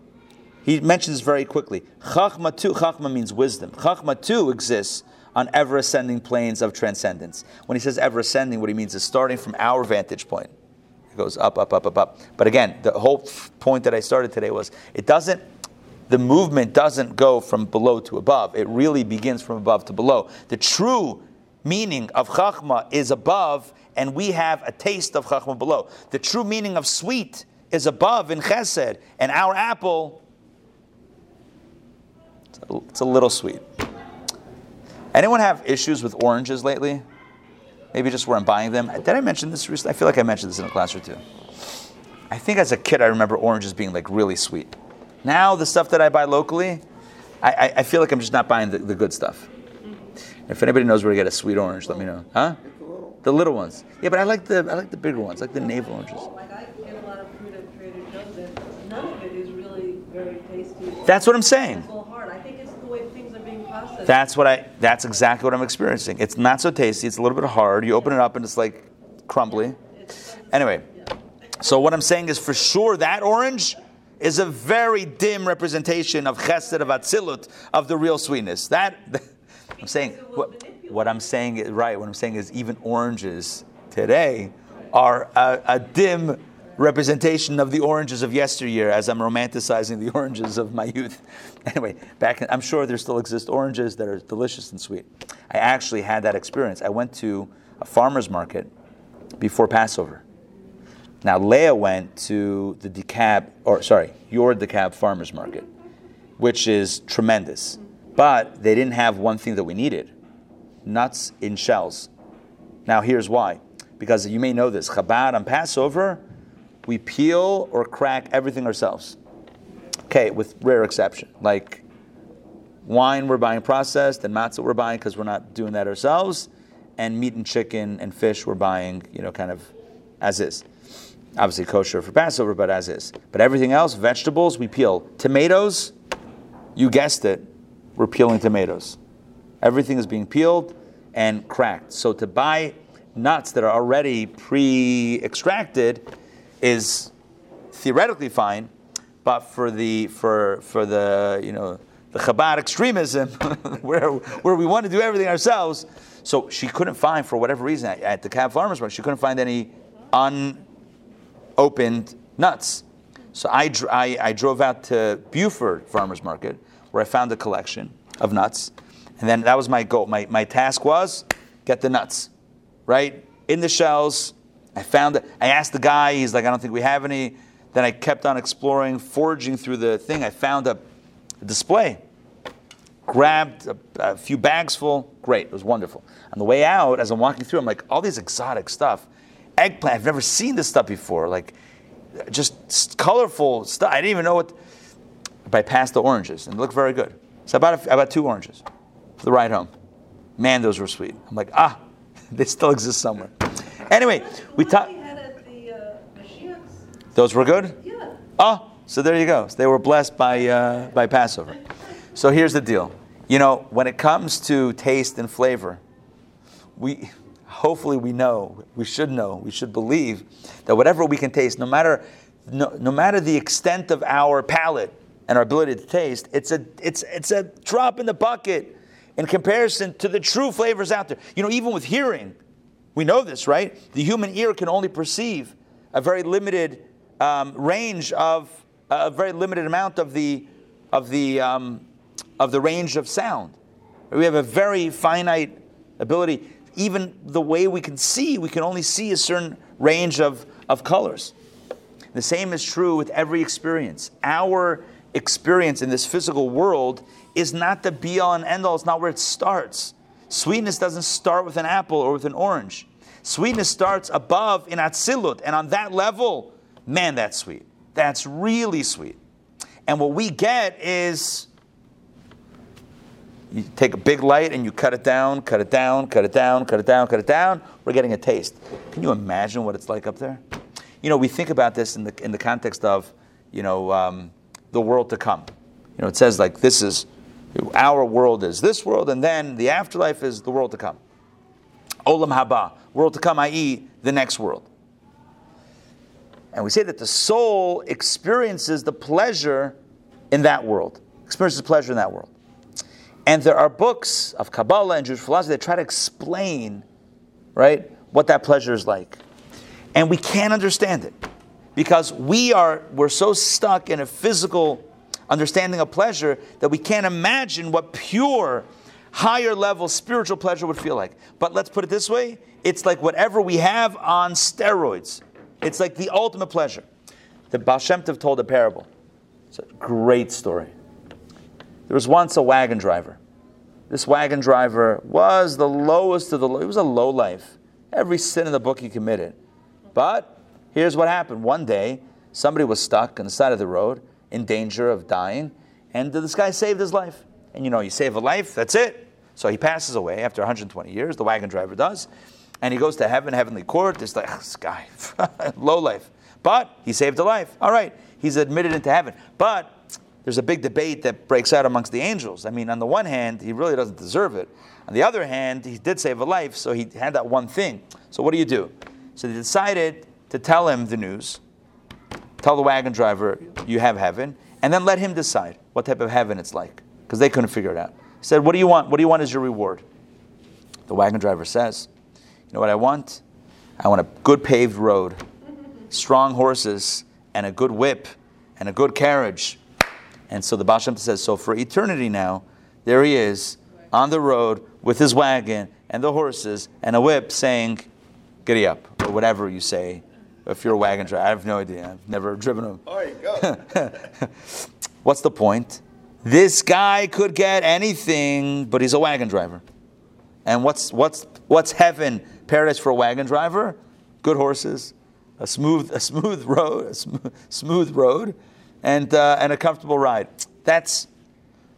He mentions very quickly. Chachma too, Chachma means wisdom. Chachma too exists on ever ascending planes of transcendence. When he says ever ascending, what he means is starting from our vantage point. It goes up, up, up, up, up. But again, the whole point that I started today was it doesn't, the movement doesn't go from below to above. It really begins from above to below. The true meaning of Chachma is above, and we have a taste of Chachma below. The true meaning of sweet is above in chesed, and our apple, it's a little sweet. Anyone have issues with oranges lately? Maybe just where I'm buying them. Did I mention this recently? I feel like I mentioned this in a class or two. I think as a kid, I remember oranges being like really sweet. Now, the stuff that I buy locally, I, I, I feel like I'm just not buying the, the, good stuff. If anybody knows where to get a sweet orange, let me know. Huh? The little ones. Yeah, but I like the I like the bigger ones, like the navel oranges. That's what I'm saying. That's what I. That's exactly what I'm experiencing. It's not so tasty. It's a little bit hard. You open it up and it's like crumbly. Anyway, So what I'm saying is for sure that orange is a very dim representation of chesed of atzilut of the real sweetness. That I'm saying what, what I'm saying is right. What I'm saying is even oranges today are a, a dim representation of the oranges of yesteryear as I'm romanticizing the oranges of my youth. Anyway, back in, I'm sure there still exist oranges that are delicious and sweet. I actually had that experience. I went to a farmer's market before Passover. Now Leah went to the DeKalb or sorry, your DeKalb farmer's market, which is tremendous. But they didn't have one thing that we needed: nuts in shells. Now here's why. Because you may know this, Chabad on Passover, we peel or crack everything ourselves. Okay, with rare exception. Like wine we're buying processed and matzah we're buying because we're not doing that ourselves. And meat and chicken and fish we're buying, you know, kind of as is. Obviously kosher for Passover, but as is. But everything else, vegetables, we peel. Tomatoes, you guessed it, we're peeling tomatoes. Everything is being peeled and cracked. So to buy nuts that are already pre-extracted is theoretically fine, but for the for for the you know the Chabad extremism, where where we want to do everything ourselves, so she couldn't find for whatever reason at, at DeKalb Farmers Market, she couldn't find any unopened nuts. So I, dr- I, I drove out to Buford Farmers Market where I found a collection of nuts, and then that was my goal. My my task was get the nuts, right in the shells. I found it. I asked the guy. He's like, I don't think we have any. Then I kept on exploring, foraging through the thing. I found a, a display. Grabbed a, a few bags full. Great, it was wonderful. On the way out, as I'm walking through, I'm like, all these exotic stuff. Eggplant. I've never seen this stuff before. Like, just colorful stuff. I didn't even know what. But I passed the oranges and they looked very good. So about a, about two oranges for the ride home. Man, those were sweet. I'm like, ah, they still exist somewhere. Anyway, we talked. had at the uh. Those were good. Yeah. Oh, so there you go. So They were blessed by uh, by Passover. So here's the deal. You know, when it comes to taste and flavor, we hopefully we know, we should know, we should believe that whatever we can taste, no matter no, no matter the extent of our palate and our ability to taste, it's a it's it's a drop in the bucket in comparison to the true flavors out there. You know, even with hearing, we know this, right? The human ear can only perceive a very limited um, range of a very limited amount of the of the um, of the range of sound. We have a very finite ability. Even the way we can see, we can only see a certain range of, of colors. The same is true with every experience. Our experience in this physical world is not the be all and end all, it's not where it starts. Sweetness doesn't start with an apple or with an orange. Sweetness starts above in Atzilut, and on that level, man, that's sweet. That's really sweet. And what we get is you take a big light and you cut it down, cut it down, cut it down, cut it down, cut it down. We're getting a taste. Can you imagine what it's like up there? You know, we think about this in the in the context of, you know, um, the world to come. You know, it says like this is our world is this world, and then the afterlife is the world to come. Olam haba, world to come, i.e., the next world. And we say that the soul experiences the pleasure in that world, experiences pleasure in that world. And there are books of Kabbalah and Jewish philosophy that try to explain, right, what that pleasure is like. And we can't understand it because we are we're so stuck in a physical understanding of pleasure that we can't imagine what pure higher level spiritual pleasure would feel like. But let's put it this way, it's like whatever we have on steroids. It's like the ultimate pleasure. The Baal Shem Tov told a parable. It's a great story. There was once a wagon driver. This wagon driver was the lowest of the low. He was a low life. Every sin in the book he committed. But here's what happened. One day, somebody was stuck on the side of the road in danger of dying, and this guy saved his life. And you know, you save a life, that's it. So he passes away after 120 years, the wagon driver does, and he goes to heaven, heavenly court. It's like, ah, this guy, low life. But he saved a life. All right, he's admitted into heaven. But there's a big debate that breaks out amongst the angels. I mean, on the one hand, he really doesn't deserve it. On the other hand, he did save a life, so he had that one thing. So what do you do? So they decided to tell him the news tell the wagon driver you have heaven, and then let him decide what type of heaven it's like, because they couldn't figure it out. He said, What do you want? What do you want as your reward? The wagon driver says, You know what I want? I want a good paved road, strong horses, and a good whip, and a good carriage. And so the Baal says, So for eternity now, there he is on the road with his wagon and the horses and a whip saying, Giddy up, or whatever you say. If you're a wagon driver, I have no idea. I've never driven them. There you go. What's the point? This guy could get anything, but he's a wagon driver. And what's what's what's heaven, paradise for a wagon driver? Good horses, a smooth a smooth road, a sm- smooth road, and uh, and a comfortable ride. That's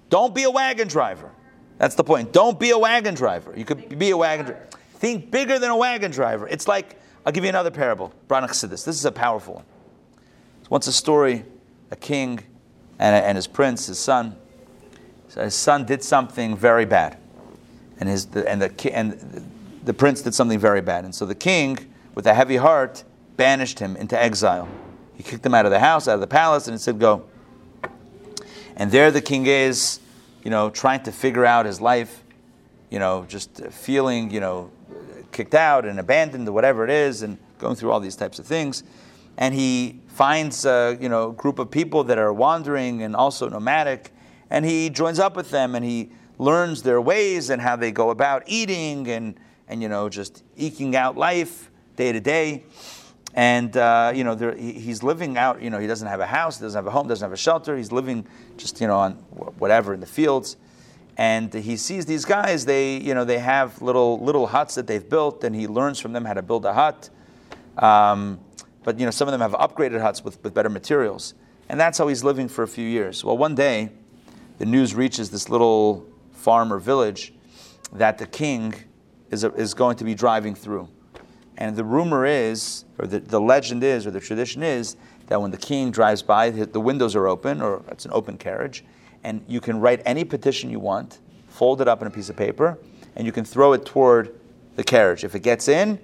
don't be a wagon driver. That's the point. Don't be a wagon driver. You could be a wagon driver. Think bigger than a wagon driver. It's like I'll give you another parable. Branach Sidis. This is a powerful one. Once a story, a king and, and his prince, his son. So his son did something very bad, and his the, and the and the prince did something very bad, and so the king, with a heavy heart, banished him into exile. He kicked him out of the house, out of the palace, and he said, "Go." And there the king is, you know, trying to figure out his life, you know, just feeling, you know, kicked out and abandoned or whatever it is, and going through all these types of things. And he finds, a, you know, group of people that are wandering and also nomadic, and he joins up with them and he learns their ways and how they go about eating and, and you know, just eking out life day to day. And uh, you know, he's living out. You know, he doesn't have a house, doesn't have a home, doesn't have a shelter. He's living just you know on whatever in the fields. And he sees these guys. They you know they have little little huts that they've built, and he learns from them how to build a hut. Um, but you know, some of them have upgraded huts with, with better materials, and that's how he's living for a few years. Well, one day, the news reaches this little farm or village that the king is, is going to be driving through. And the rumor is, or the, the legend is, or the tradition is, that when the king drives by, the windows are open, or it's an open carriage, and you can write any petition you want, fold it up in a piece of paper, and you can throw it toward the carriage. If it gets in,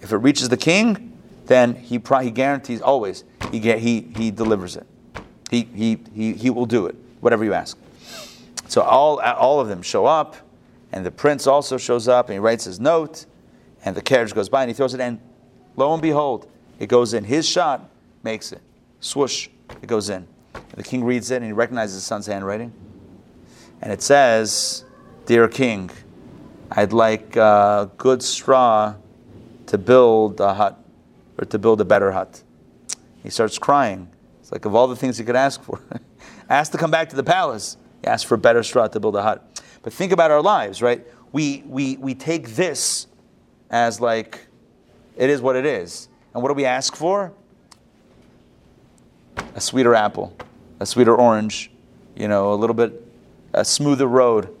if it reaches the king, then he, pro- he guarantees always he, get, he, he delivers it. He, he, he, he will do it, whatever you ask. So all, all of them show up, and the prince also shows up, and he writes his note, and the carriage goes by, and he throws it in. Lo and behold, it goes in. His shot makes it. Swoosh, it goes in. The king reads it, and he recognizes his son's handwriting. And it says, Dear king, I'd like uh, good straw to build a hut, or to build a better hut. He starts crying. It's like of all the things he could ask for, ask to come back to the palace. He asked for better straw to build a hut. But think about our lives, right? We, we, we take this as like, it is what it is. And what do we ask for? A sweeter apple, a sweeter orange, you know, a little bit, a smoother road,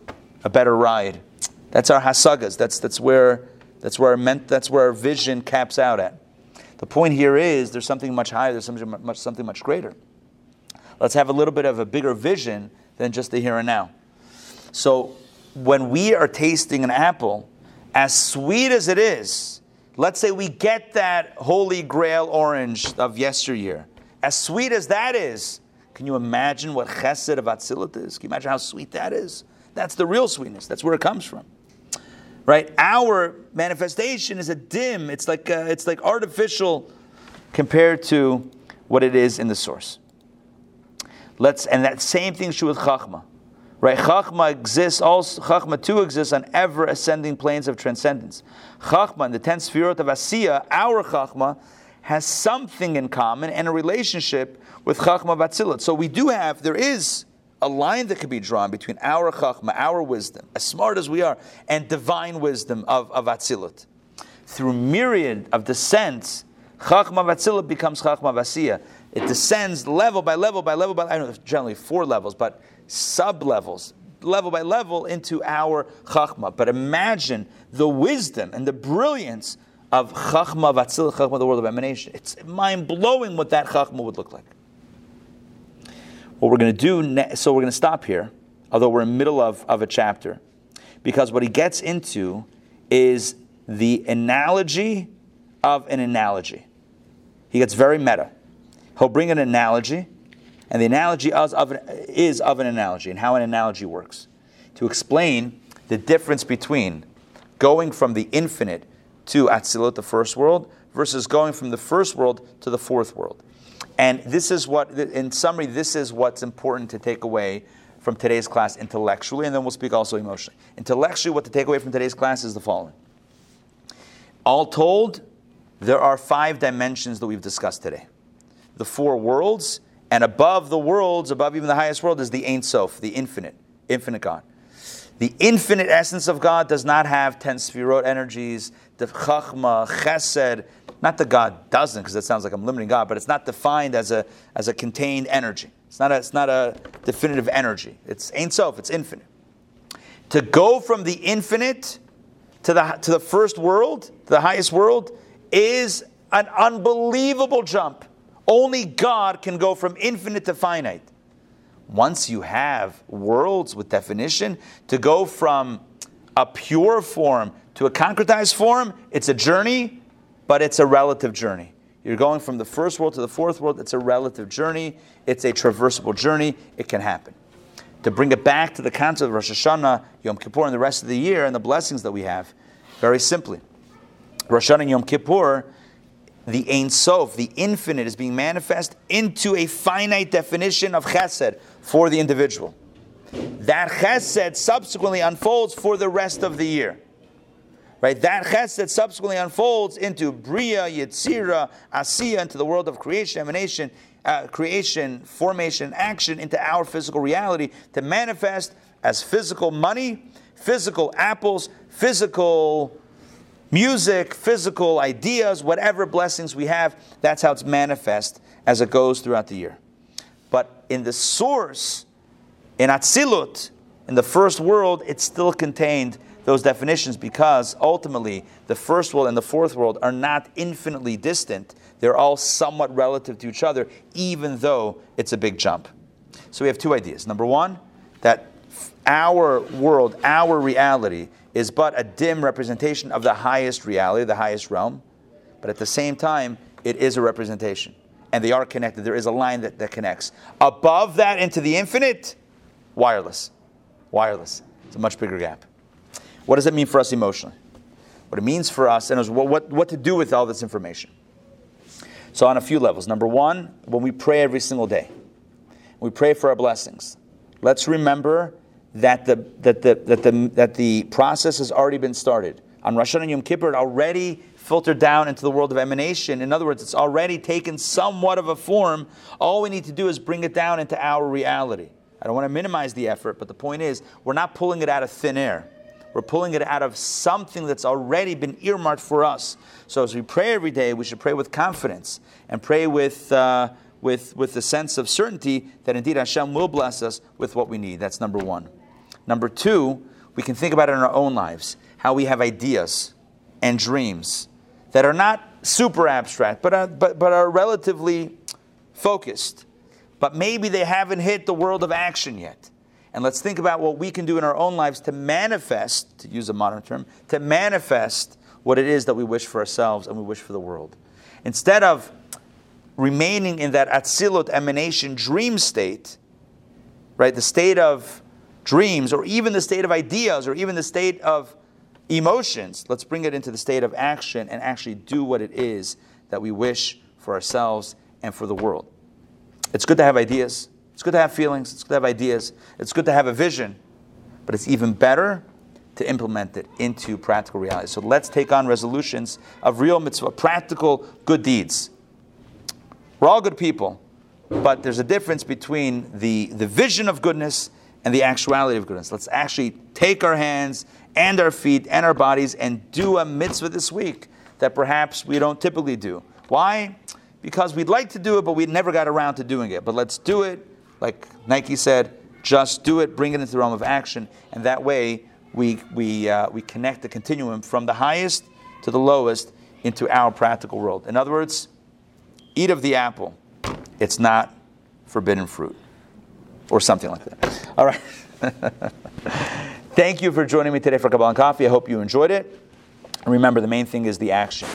a better ride. That's our hasagas. That's, that's where, that's where, our ment, that's where our vision caps out at. The point here is there's something much higher, there's something much, something much greater. Let's have a little bit of a bigger vision than just the here and now. So when we are tasting an apple, as sweet as it is, let's say we get that holy grail orange of yesteryear. As sweet as that is, can you imagine what chesed of Atzilut is? Can you imagine how sweet that is? That's the real sweetness. That's where it comes from. Right? Our manifestation is a dim. It's like uh, it's like artificial compared to what it is in the source. Let's and that same thing true with Chachma. Right? Chachma exists also Chachma too exists on ever ascending planes of transcendence. Chachma, in the ten sefirot of Asiya, our Chachma, has something in common and a relationship with Chachma Batzilut. So we do have, there is a line that could be drawn between our Chachma, our wisdom, as smart as we are, and divine wisdom of, of Atzilut. Through myriad of descents, Chachma Batzilut becomes Chachma Vasiya. It descends level by level by level by, I don't know, generally four levels, but sub levels, level by level into our Chachma. But imagine the wisdom and the brilliance of Chachma Vatzil, Chachma, the world of emanation. It's mind blowing what that Chachma would look like. What we're going to do, ne- so we're going to stop here, although we're in the middle of, of a chapter, because what he gets into is the analogy of an analogy. He gets very meta. He'll bring an analogy, and the analogy is of an, is of an analogy and how an analogy works to explain the difference between going from the infinite to Atzilut, the first world, versus going from the first world to the fourth world. And this is what, in summary, this is what's important to take away from today's class intellectually, and then we'll speak also emotionally. Intellectually, what to take away from today's class is the following. All told, there are five dimensions that we've discussed today the four worlds, and above the worlds, above even the highest world, is the Ein Sof, the infinite, infinite God. The infinite essence of God does not have 10 Sfirot energies, the Chachma, Chesed. Not that God doesn't, because that sounds like I'm limiting God, but it's not defined as a, as a contained energy. It's not a, it's not a definitive energy. It's Ein Sof, it's infinite. To go from the infinite to the, to the first world, to the highest world, is an unbelievable jump. Only God can go from infinite to finite. Once you have worlds with definition, to go from a pure form to a concretized form, it's a journey, but it's a relative journey. You're going from the first world to the fourth world, it's a relative journey, it's a traversable journey, it can happen. To bring it back to the concept of Rosh Hashanah, Yom Kippur, and the rest of the year, and the blessings that we have, very simply. Rosh Hashanah and Yom Kippur, the Ein Sof, the infinite, is being manifest into a finite definition of chesed for the individual. That chesed subsequently unfolds for the rest of the year. Right? That chesed subsequently unfolds into Bria, Yetzira, Asiya, into the world of creation, emanation, uh, creation, formation, action, into our physical reality to manifest as physical money, physical apples, physical music, physical ideas, whatever blessings we have, that's how it's manifest as it goes throughout the year. But in the source, in Atzilut, in the first world, it still contained those definitions because ultimately the first world and the fourth world are not infinitely distant. They're all somewhat relative to each other, even though it's a big jump. So we have two ideas. Number one, that our world, our reality, is but a dim representation of the highest reality, the highest realm. But at the same time, it is a representation. And they are connected. There is a line that, that connects. Above that into the infinite, wireless. Wireless. It's a much bigger gap. What does it mean for us emotionally? What it means for us, and what, what, what to do with all this information. So, on a few levels. Number one, when we pray every single day, we pray for our blessings. Let's remember that the, that the, that the, that the process has already been started. On Rosh Hashanah and Yom Kippur, it already filtered down into the world of emanation. In other words, it's already taken somewhat of a form. All we need to do is bring it down into our reality. I don't want to minimize the effort, but the point is, we're not pulling it out of thin air. We're pulling it out of something that's already been earmarked for us. So as we pray every day, we should pray with confidence and pray with, uh, with, with the sense of certainty that indeed Hashem will bless us with what we need. That's number one. Number two, we can think about it in our own lives, how we have ideas and dreams that are not super abstract, but are, but, but are relatively focused. But maybe they haven't hit the world of action yet. And let's think about what we can do in our own lives to manifest, to use a modern term, to manifest what it is that we wish for ourselves and we wish for the world. Instead of remaining in that Atzilut emanation dream state, right, the state of dreams, or even the state of ideas, or even the state of emotions. Let's bring it into the state of action and actually do what it is that we wish for ourselves and for the world. It's good to have ideas. It's good to have feelings. It's good to have ideas. It's good to have a vision. But it's even better to implement it into practical reality. So let's take on resolutions of real mitzvah, practical good deeds. We're all good people, but there's a difference between the, the vision of goodness and the actuality of goodness. Let's actually take our hands and our feet and our bodies and do a mitzvah this week that perhaps we don't typically do. Why? Because we'd like to do it, but we never got around to doing it. But let's do it, like Nike said, just do it, bring it into the realm of action, and that way we, we, uh, we connect the continuum from the highest to the lowest into our practical world. In other words, eat of the apple. It's not forbidden fruit or something like that. All right. Thank you for joining me today for Kabbalah and Coffee. I hope you enjoyed it. Remember, the main thing is the action.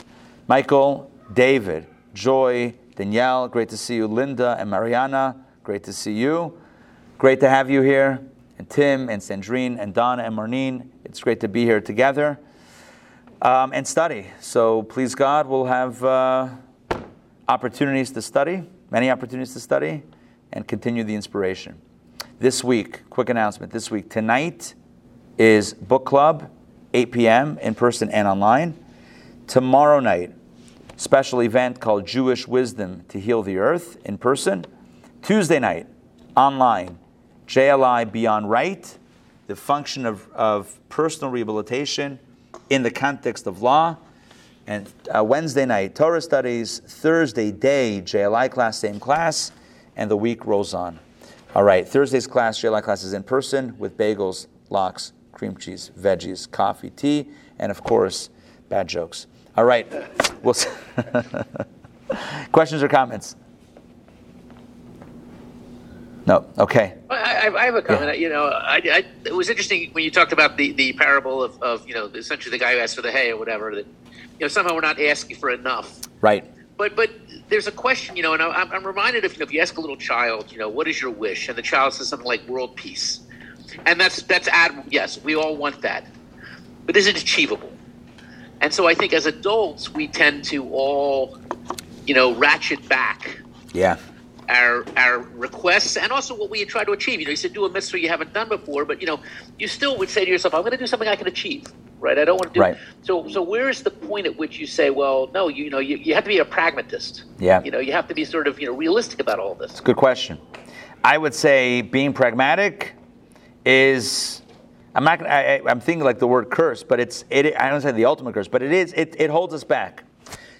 Michael, David, Joy, Danielle, great to see you. Linda and Mariana, great to see you. Great to have you here. And Tim and Sandrine and Donna and Marnine, it's great to be here together um, and study. So please God, we'll have uh, opportunities to study, many opportunities to study, and continue the inspiration. This week, quick announcement this week, tonight is book club, 8 p.m. in person and online. Tomorrow night, special event called Jewish Wisdom to Heal the Earth in person. Tuesday night, online, JLI Beyond Right, the function of, of personal rehabilitation in the context of law. And uh, Wednesday night, Torah studies. Thursday day, JLI class, same class. And the week rolls on. All right, Thursday's class, JLI class is in person with bagels, lox, cream cheese, veggies, coffee, tea, and of course, bad jokes. All right, we'll questions or comments? No. Okay. I, I, I have a comment. You know, I, I, it was interesting when you talked about the, the parable of, of, you know, essentially the guy who asked for the hay or whatever. That, you know, somehow we're not asking for enough. Right. But but there's a question, you know, and I'm, I'm reminded of, you know, if you ask a little child, you know, what is your wish, and the child says something like world peace, and that's that's ad. Yes, we all want that, but is it achievable? And so I think as adults we tend to all, you know, ratchet back Yeah. Our our requests and also what we try to achieve. You know, you said do a mitzvah you haven't done before, but you know, you still would say to yourself, "I'm going to do something I can achieve." Right? I don't want to do. Right. So, so where is the point at which you say, "Well, no, you, know, you, you have to be a pragmatist." Yeah. You know, you have to be sort of you know realistic about all this. Good question. I would say being pragmatic is. I'm not. I- I'm thinking like the word curse, but it's. It, I don't say the ultimate curse, but it is. It, it holds us back,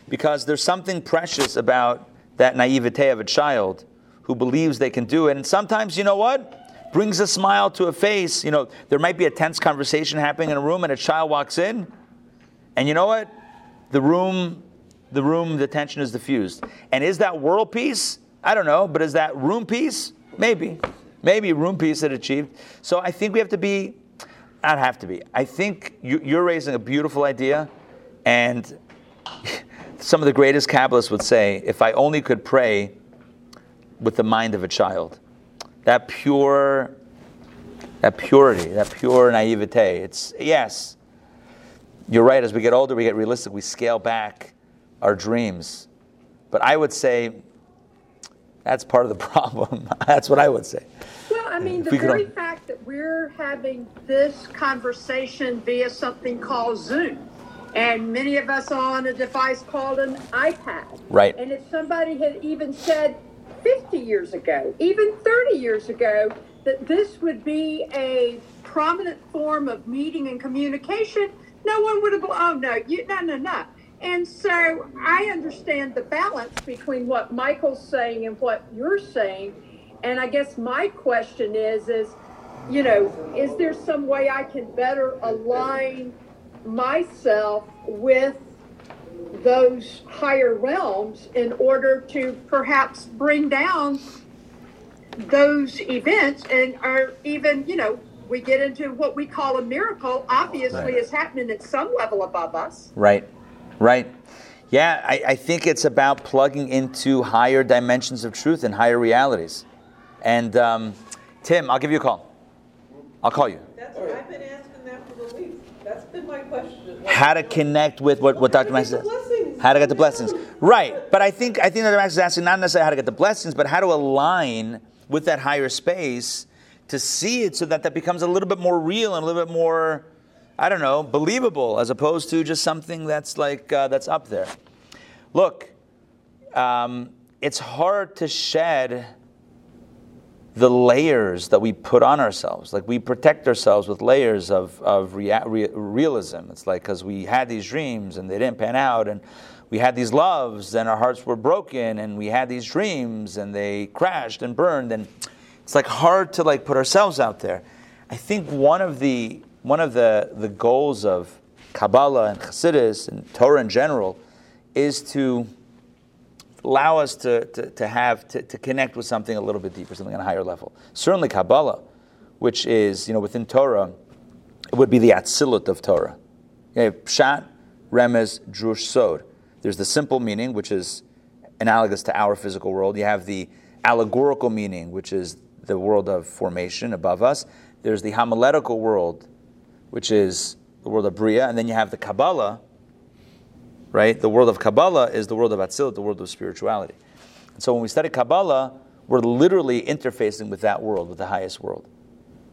because there's something precious about that naivete of a child who believes they can do it, and sometimes you know what brings a smile to a face. You know, there might be a tense conversation happening in a room, and a child walks in, and you know what? The room, the room, the tension is diffused. And is that world peace? I don't know, but is that room peace? Maybe. Maybe room peace that achieved. So I think we have to be, not have to be. I think you, you're raising a beautiful idea, and some of the greatest Kabbalists would say, if I only could pray with the mind of a child, that pure, that purity, that pure naivete. It's yes, you're right. As we get older, we get realistic. We scale back our dreams. But I would say that's part of the problem. that's what I would say. Well, I mean, the we very fact that we're having this conversation via something called Zoom, and many of us are on a device called an iPad. Right. And if somebody had even said 50 years ago, even 30 years ago, that this would be a prominent form of meeting and communication, no one would have, oh, no, you, no, no, no. And so I understand the balance between what Michael's saying and what you're saying. And I guess my question is, is, you know, is there some way I can better align myself with those higher realms in order to perhaps bring down those events and are even, you know, we get into what we call a miracle, obviously Right. is happening at some level above us. Right, right. Yeah, I, I think it's about plugging into higher dimensions of truth and higher realities. And um, Tim, I'll give you a call. I'll call you. That's, what I've been asking that for the week. That's been my question. How to connect with what, what Dr. Max says. How to get the blessings. Right. But I think I think Dr. Max is asking not necessarily how to get the blessings, but how to align with that higher space to see it so that that becomes a little bit more real and a little bit more, I don't know, believable as opposed to just something that's like uh, that's up there. Look, um, it's hard to shed the layers that we put on ourselves. Like we protect ourselves with layers of, of rea- rea- realism. It's like because we had these dreams and they didn't pan out, and we had these loves and our hearts were broken, and we had these dreams and they crashed and burned, and it's like hard to like put ourselves out there. I think one of the one of the the goals of Kabbalah and Chassidus and Torah in general is to allow us to, to, to have to, to connect with something a little bit deeper, something on a higher level. Certainly Kabbalah, which is, you know, within Torah, it would be the Atzilut of Torah. You have Pshat, Remez, Drush, Sod. There's the simple meaning, which is analogous to our physical world. You have the allegorical meaning, which is the world of formation above us. There's the homiletical world, which is the world of Bria, and then you have the Kabbalah, right? The world of Kabbalah is the world of Atzilut, the world of spirituality. And so when we study Kabbalah, we're literally interfacing with that world, with the highest world.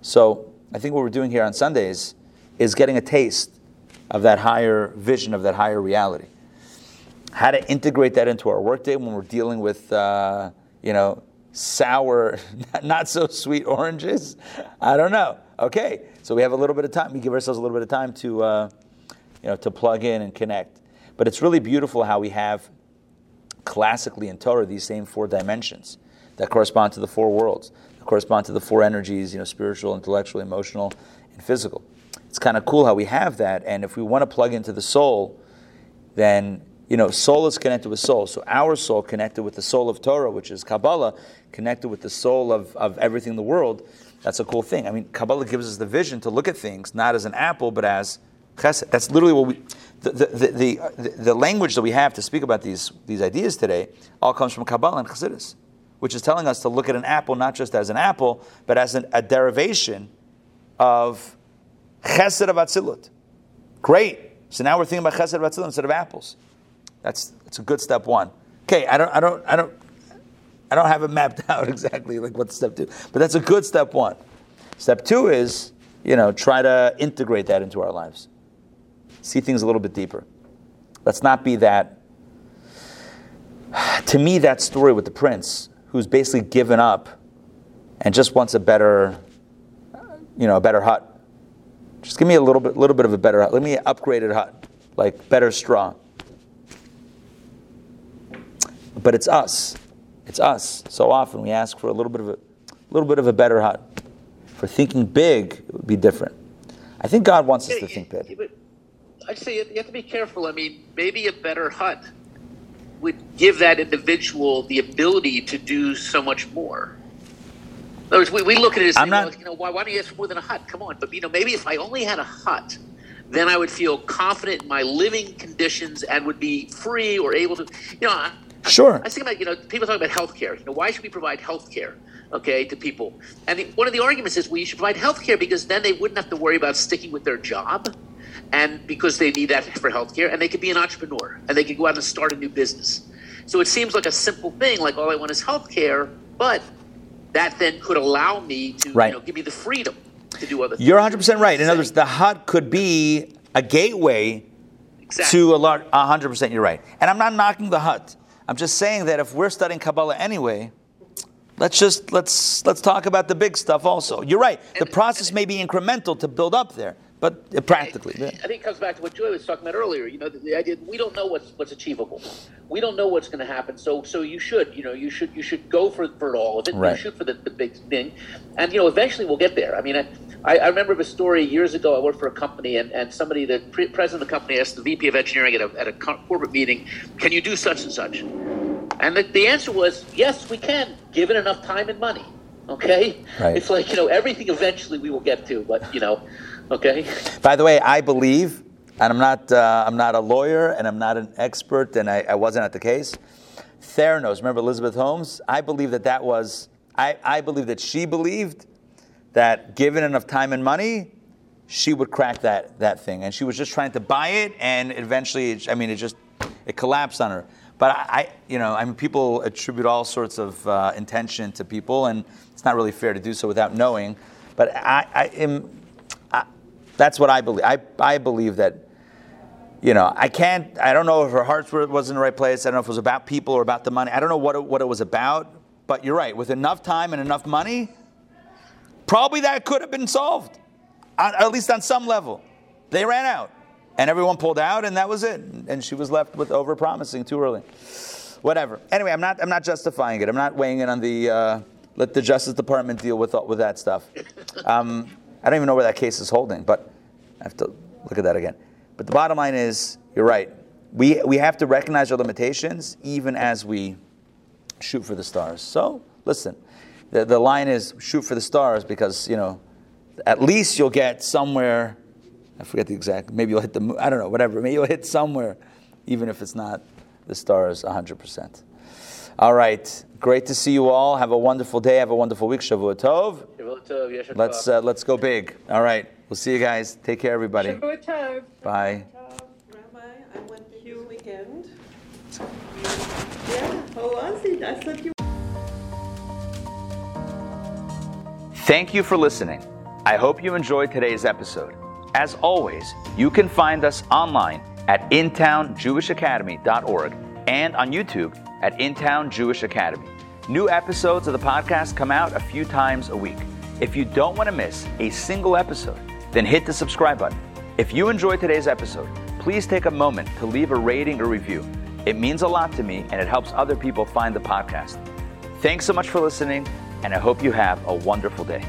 So I think what we're doing here on Sundays is getting a taste of that higher vision, of that higher reality. How to integrate that into our workday when we're dealing with, uh, you know, sour, not so sweet oranges. I don't know. Okay, so we have a little bit of time. We give ourselves a little bit of time to, uh, you know, to plug in and connect. But it's really beautiful how we have classically in Torah these same four dimensions that correspond to the four worlds, that correspond to the four energies, you know, spiritual, intellectual, emotional, and physical. It's kind of cool how we have that, and if we want to plug into the soul, then you know, soul is connected with soul. So our soul connected with the soul of Torah, which is Kabbalah, connected with the soul of, of everything in the world. That's a cool thing. I mean, Kabbalah gives us the vision to look at things not as an apple, but as. That's literally what we, the, the, the, the, language that we have to speak about these, these ideas today all comes from Kabbalah and Chassidus, which is telling us to look at an apple not just as an apple, but as an, a derivation of chesed of Atzilut. Great. So now we're thinking about chesed of Atzilut instead of apples. That's, that's a good step one. Okay, I don't, I don't, I don't, I don't have it mapped out exactly like what's step two, but that's a good step one. Step two is, you know, try to integrate that into our lives. See things a little bit deeper. Let's not be that. To me, that story with the prince, who's basically given up and just wants a better, you know, a better hut. Just give me a little bit, little bit of a better hut. Let me upgrade upgraded hut, like better straw. But it's us. It's us. So often we ask for a little bit of a, little bit of a better hut. For thinking big, it would be different. I think God wants us to think big. I'd say you have to be careful. I mean, maybe a better hut would give that individual the ability to do so much more. In other words, we, we look at it as I'm not- well, you know, why, why don't you ask for more than a hut? Come on. But, you know, maybe if I only had a hut, then I would feel confident in my living conditions and would be free or able to, you know, I, Sure. I was thinking about, you know, people talk about health care. You know, why should we provide health care, okay, to people? And the, one of the arguments is, you should provide health care because then they wouldn't have to worry about sticking with their job and because they need that for healthcare, and they could be an entrepreneur and they could go out and start a new business. So it seems like a simple thing, like all I want is healthcare, but that then could allow me to, Right. you know, give me the freedom to do other things. You're 100% right. In other words, the hut could be a gateway Exactly. to a large, 100% you're right. And I'm not knocking the hut. I'm just saying that if we're studying Kabbalah anyway, let's just let's let's talk about the big stuff also. You're right. The And- process may be incremental to build up there, but uh, practically. yeah. I think it comes back to what Joy was talking about earlier. You know, the, the idea that we don't know what's what's achievable. We don't know what's going to happen. So so you should you know you should you should go for for all of it. Right. You shoot for the, the big thing, and you know eventually we'll get there. I mean. I, I I remember a story years ago. I worked for a company, and, and somebody, the pre- president of the company, asked the VP of engineering at a, at a corporate meeting, "Can you do such and such?" And the, the answer was, "Yes, we can, given enough time and money." Okay, Right. it's like you know everything. Eventually, we will get to, but you know, okay. By the way, I believe, and I'm not uh, I'm not a lawyer and I'm not an expert, and I, I wasn't at the case. Theranos, remember Elizabeth Holmes? I believe that that was I, I believe that she believed that given enough time and money, she would crack that that thing, and she was just trying to buy it, and eventually, it, I mean, it just it collapsed on her. But I, you know, I mean, people attribute all sorts of uh, intention to people, and it's not really fair to do so without knowing. But I, I am, that's what I believe. I, I believe that, you know, I can't. I don't know if her heart was in the right place. I don't know if it was about people or about the money. I don't know what it, what it was about. But you're right. With enough time and enough money, probably that could have been solved, at least on some level. They ran out, and everyone pulled out, and that was it. And she was left with over promising too early. Whatever. Anyway, I'm not. I'm not justifying it. I'm not weighing in on the. Uh, let the Justice Department deal with with that stuff. Um, I don't even know where that case is holding, but I have to look at that again. But the bottom line is, you're right. We we have to recognize our limitations, even as we shoot for the stars. So listen, the, the line is shoot for the stars because you know at least you'll get somewhere. I forget the exact. Maybe you'll hit the. moon. I don't know. Whatever. Maybe you'll hit somewhere, even if it's not the stars 100 percent. All right. Great to see you all. Have a wonderful day. Have a wonderful week. Shavua Tov. Shavua tov, Let's uh, let's go big. All right. We'll see you guys. Take care, everybody. Shavua Tov. Bye. Rabbi, I went there this weekend. Yeah, how was it? I thought you Thank you for listening. I hope you enjoyed today's episode. As always, you can find us online at intownjewishacademy.org and on YouTube at Intown Jewish Academy. New episodes of the podcast come out a few times a week. If you don't want to miss a single episode, then hit the subscribe button. If you enjoyed today's episode, please take a moment to leave a rating or review. It means a lot to me and it helps other people find the podcast. Thanks so much for listening, and I hope you have a wonderful day.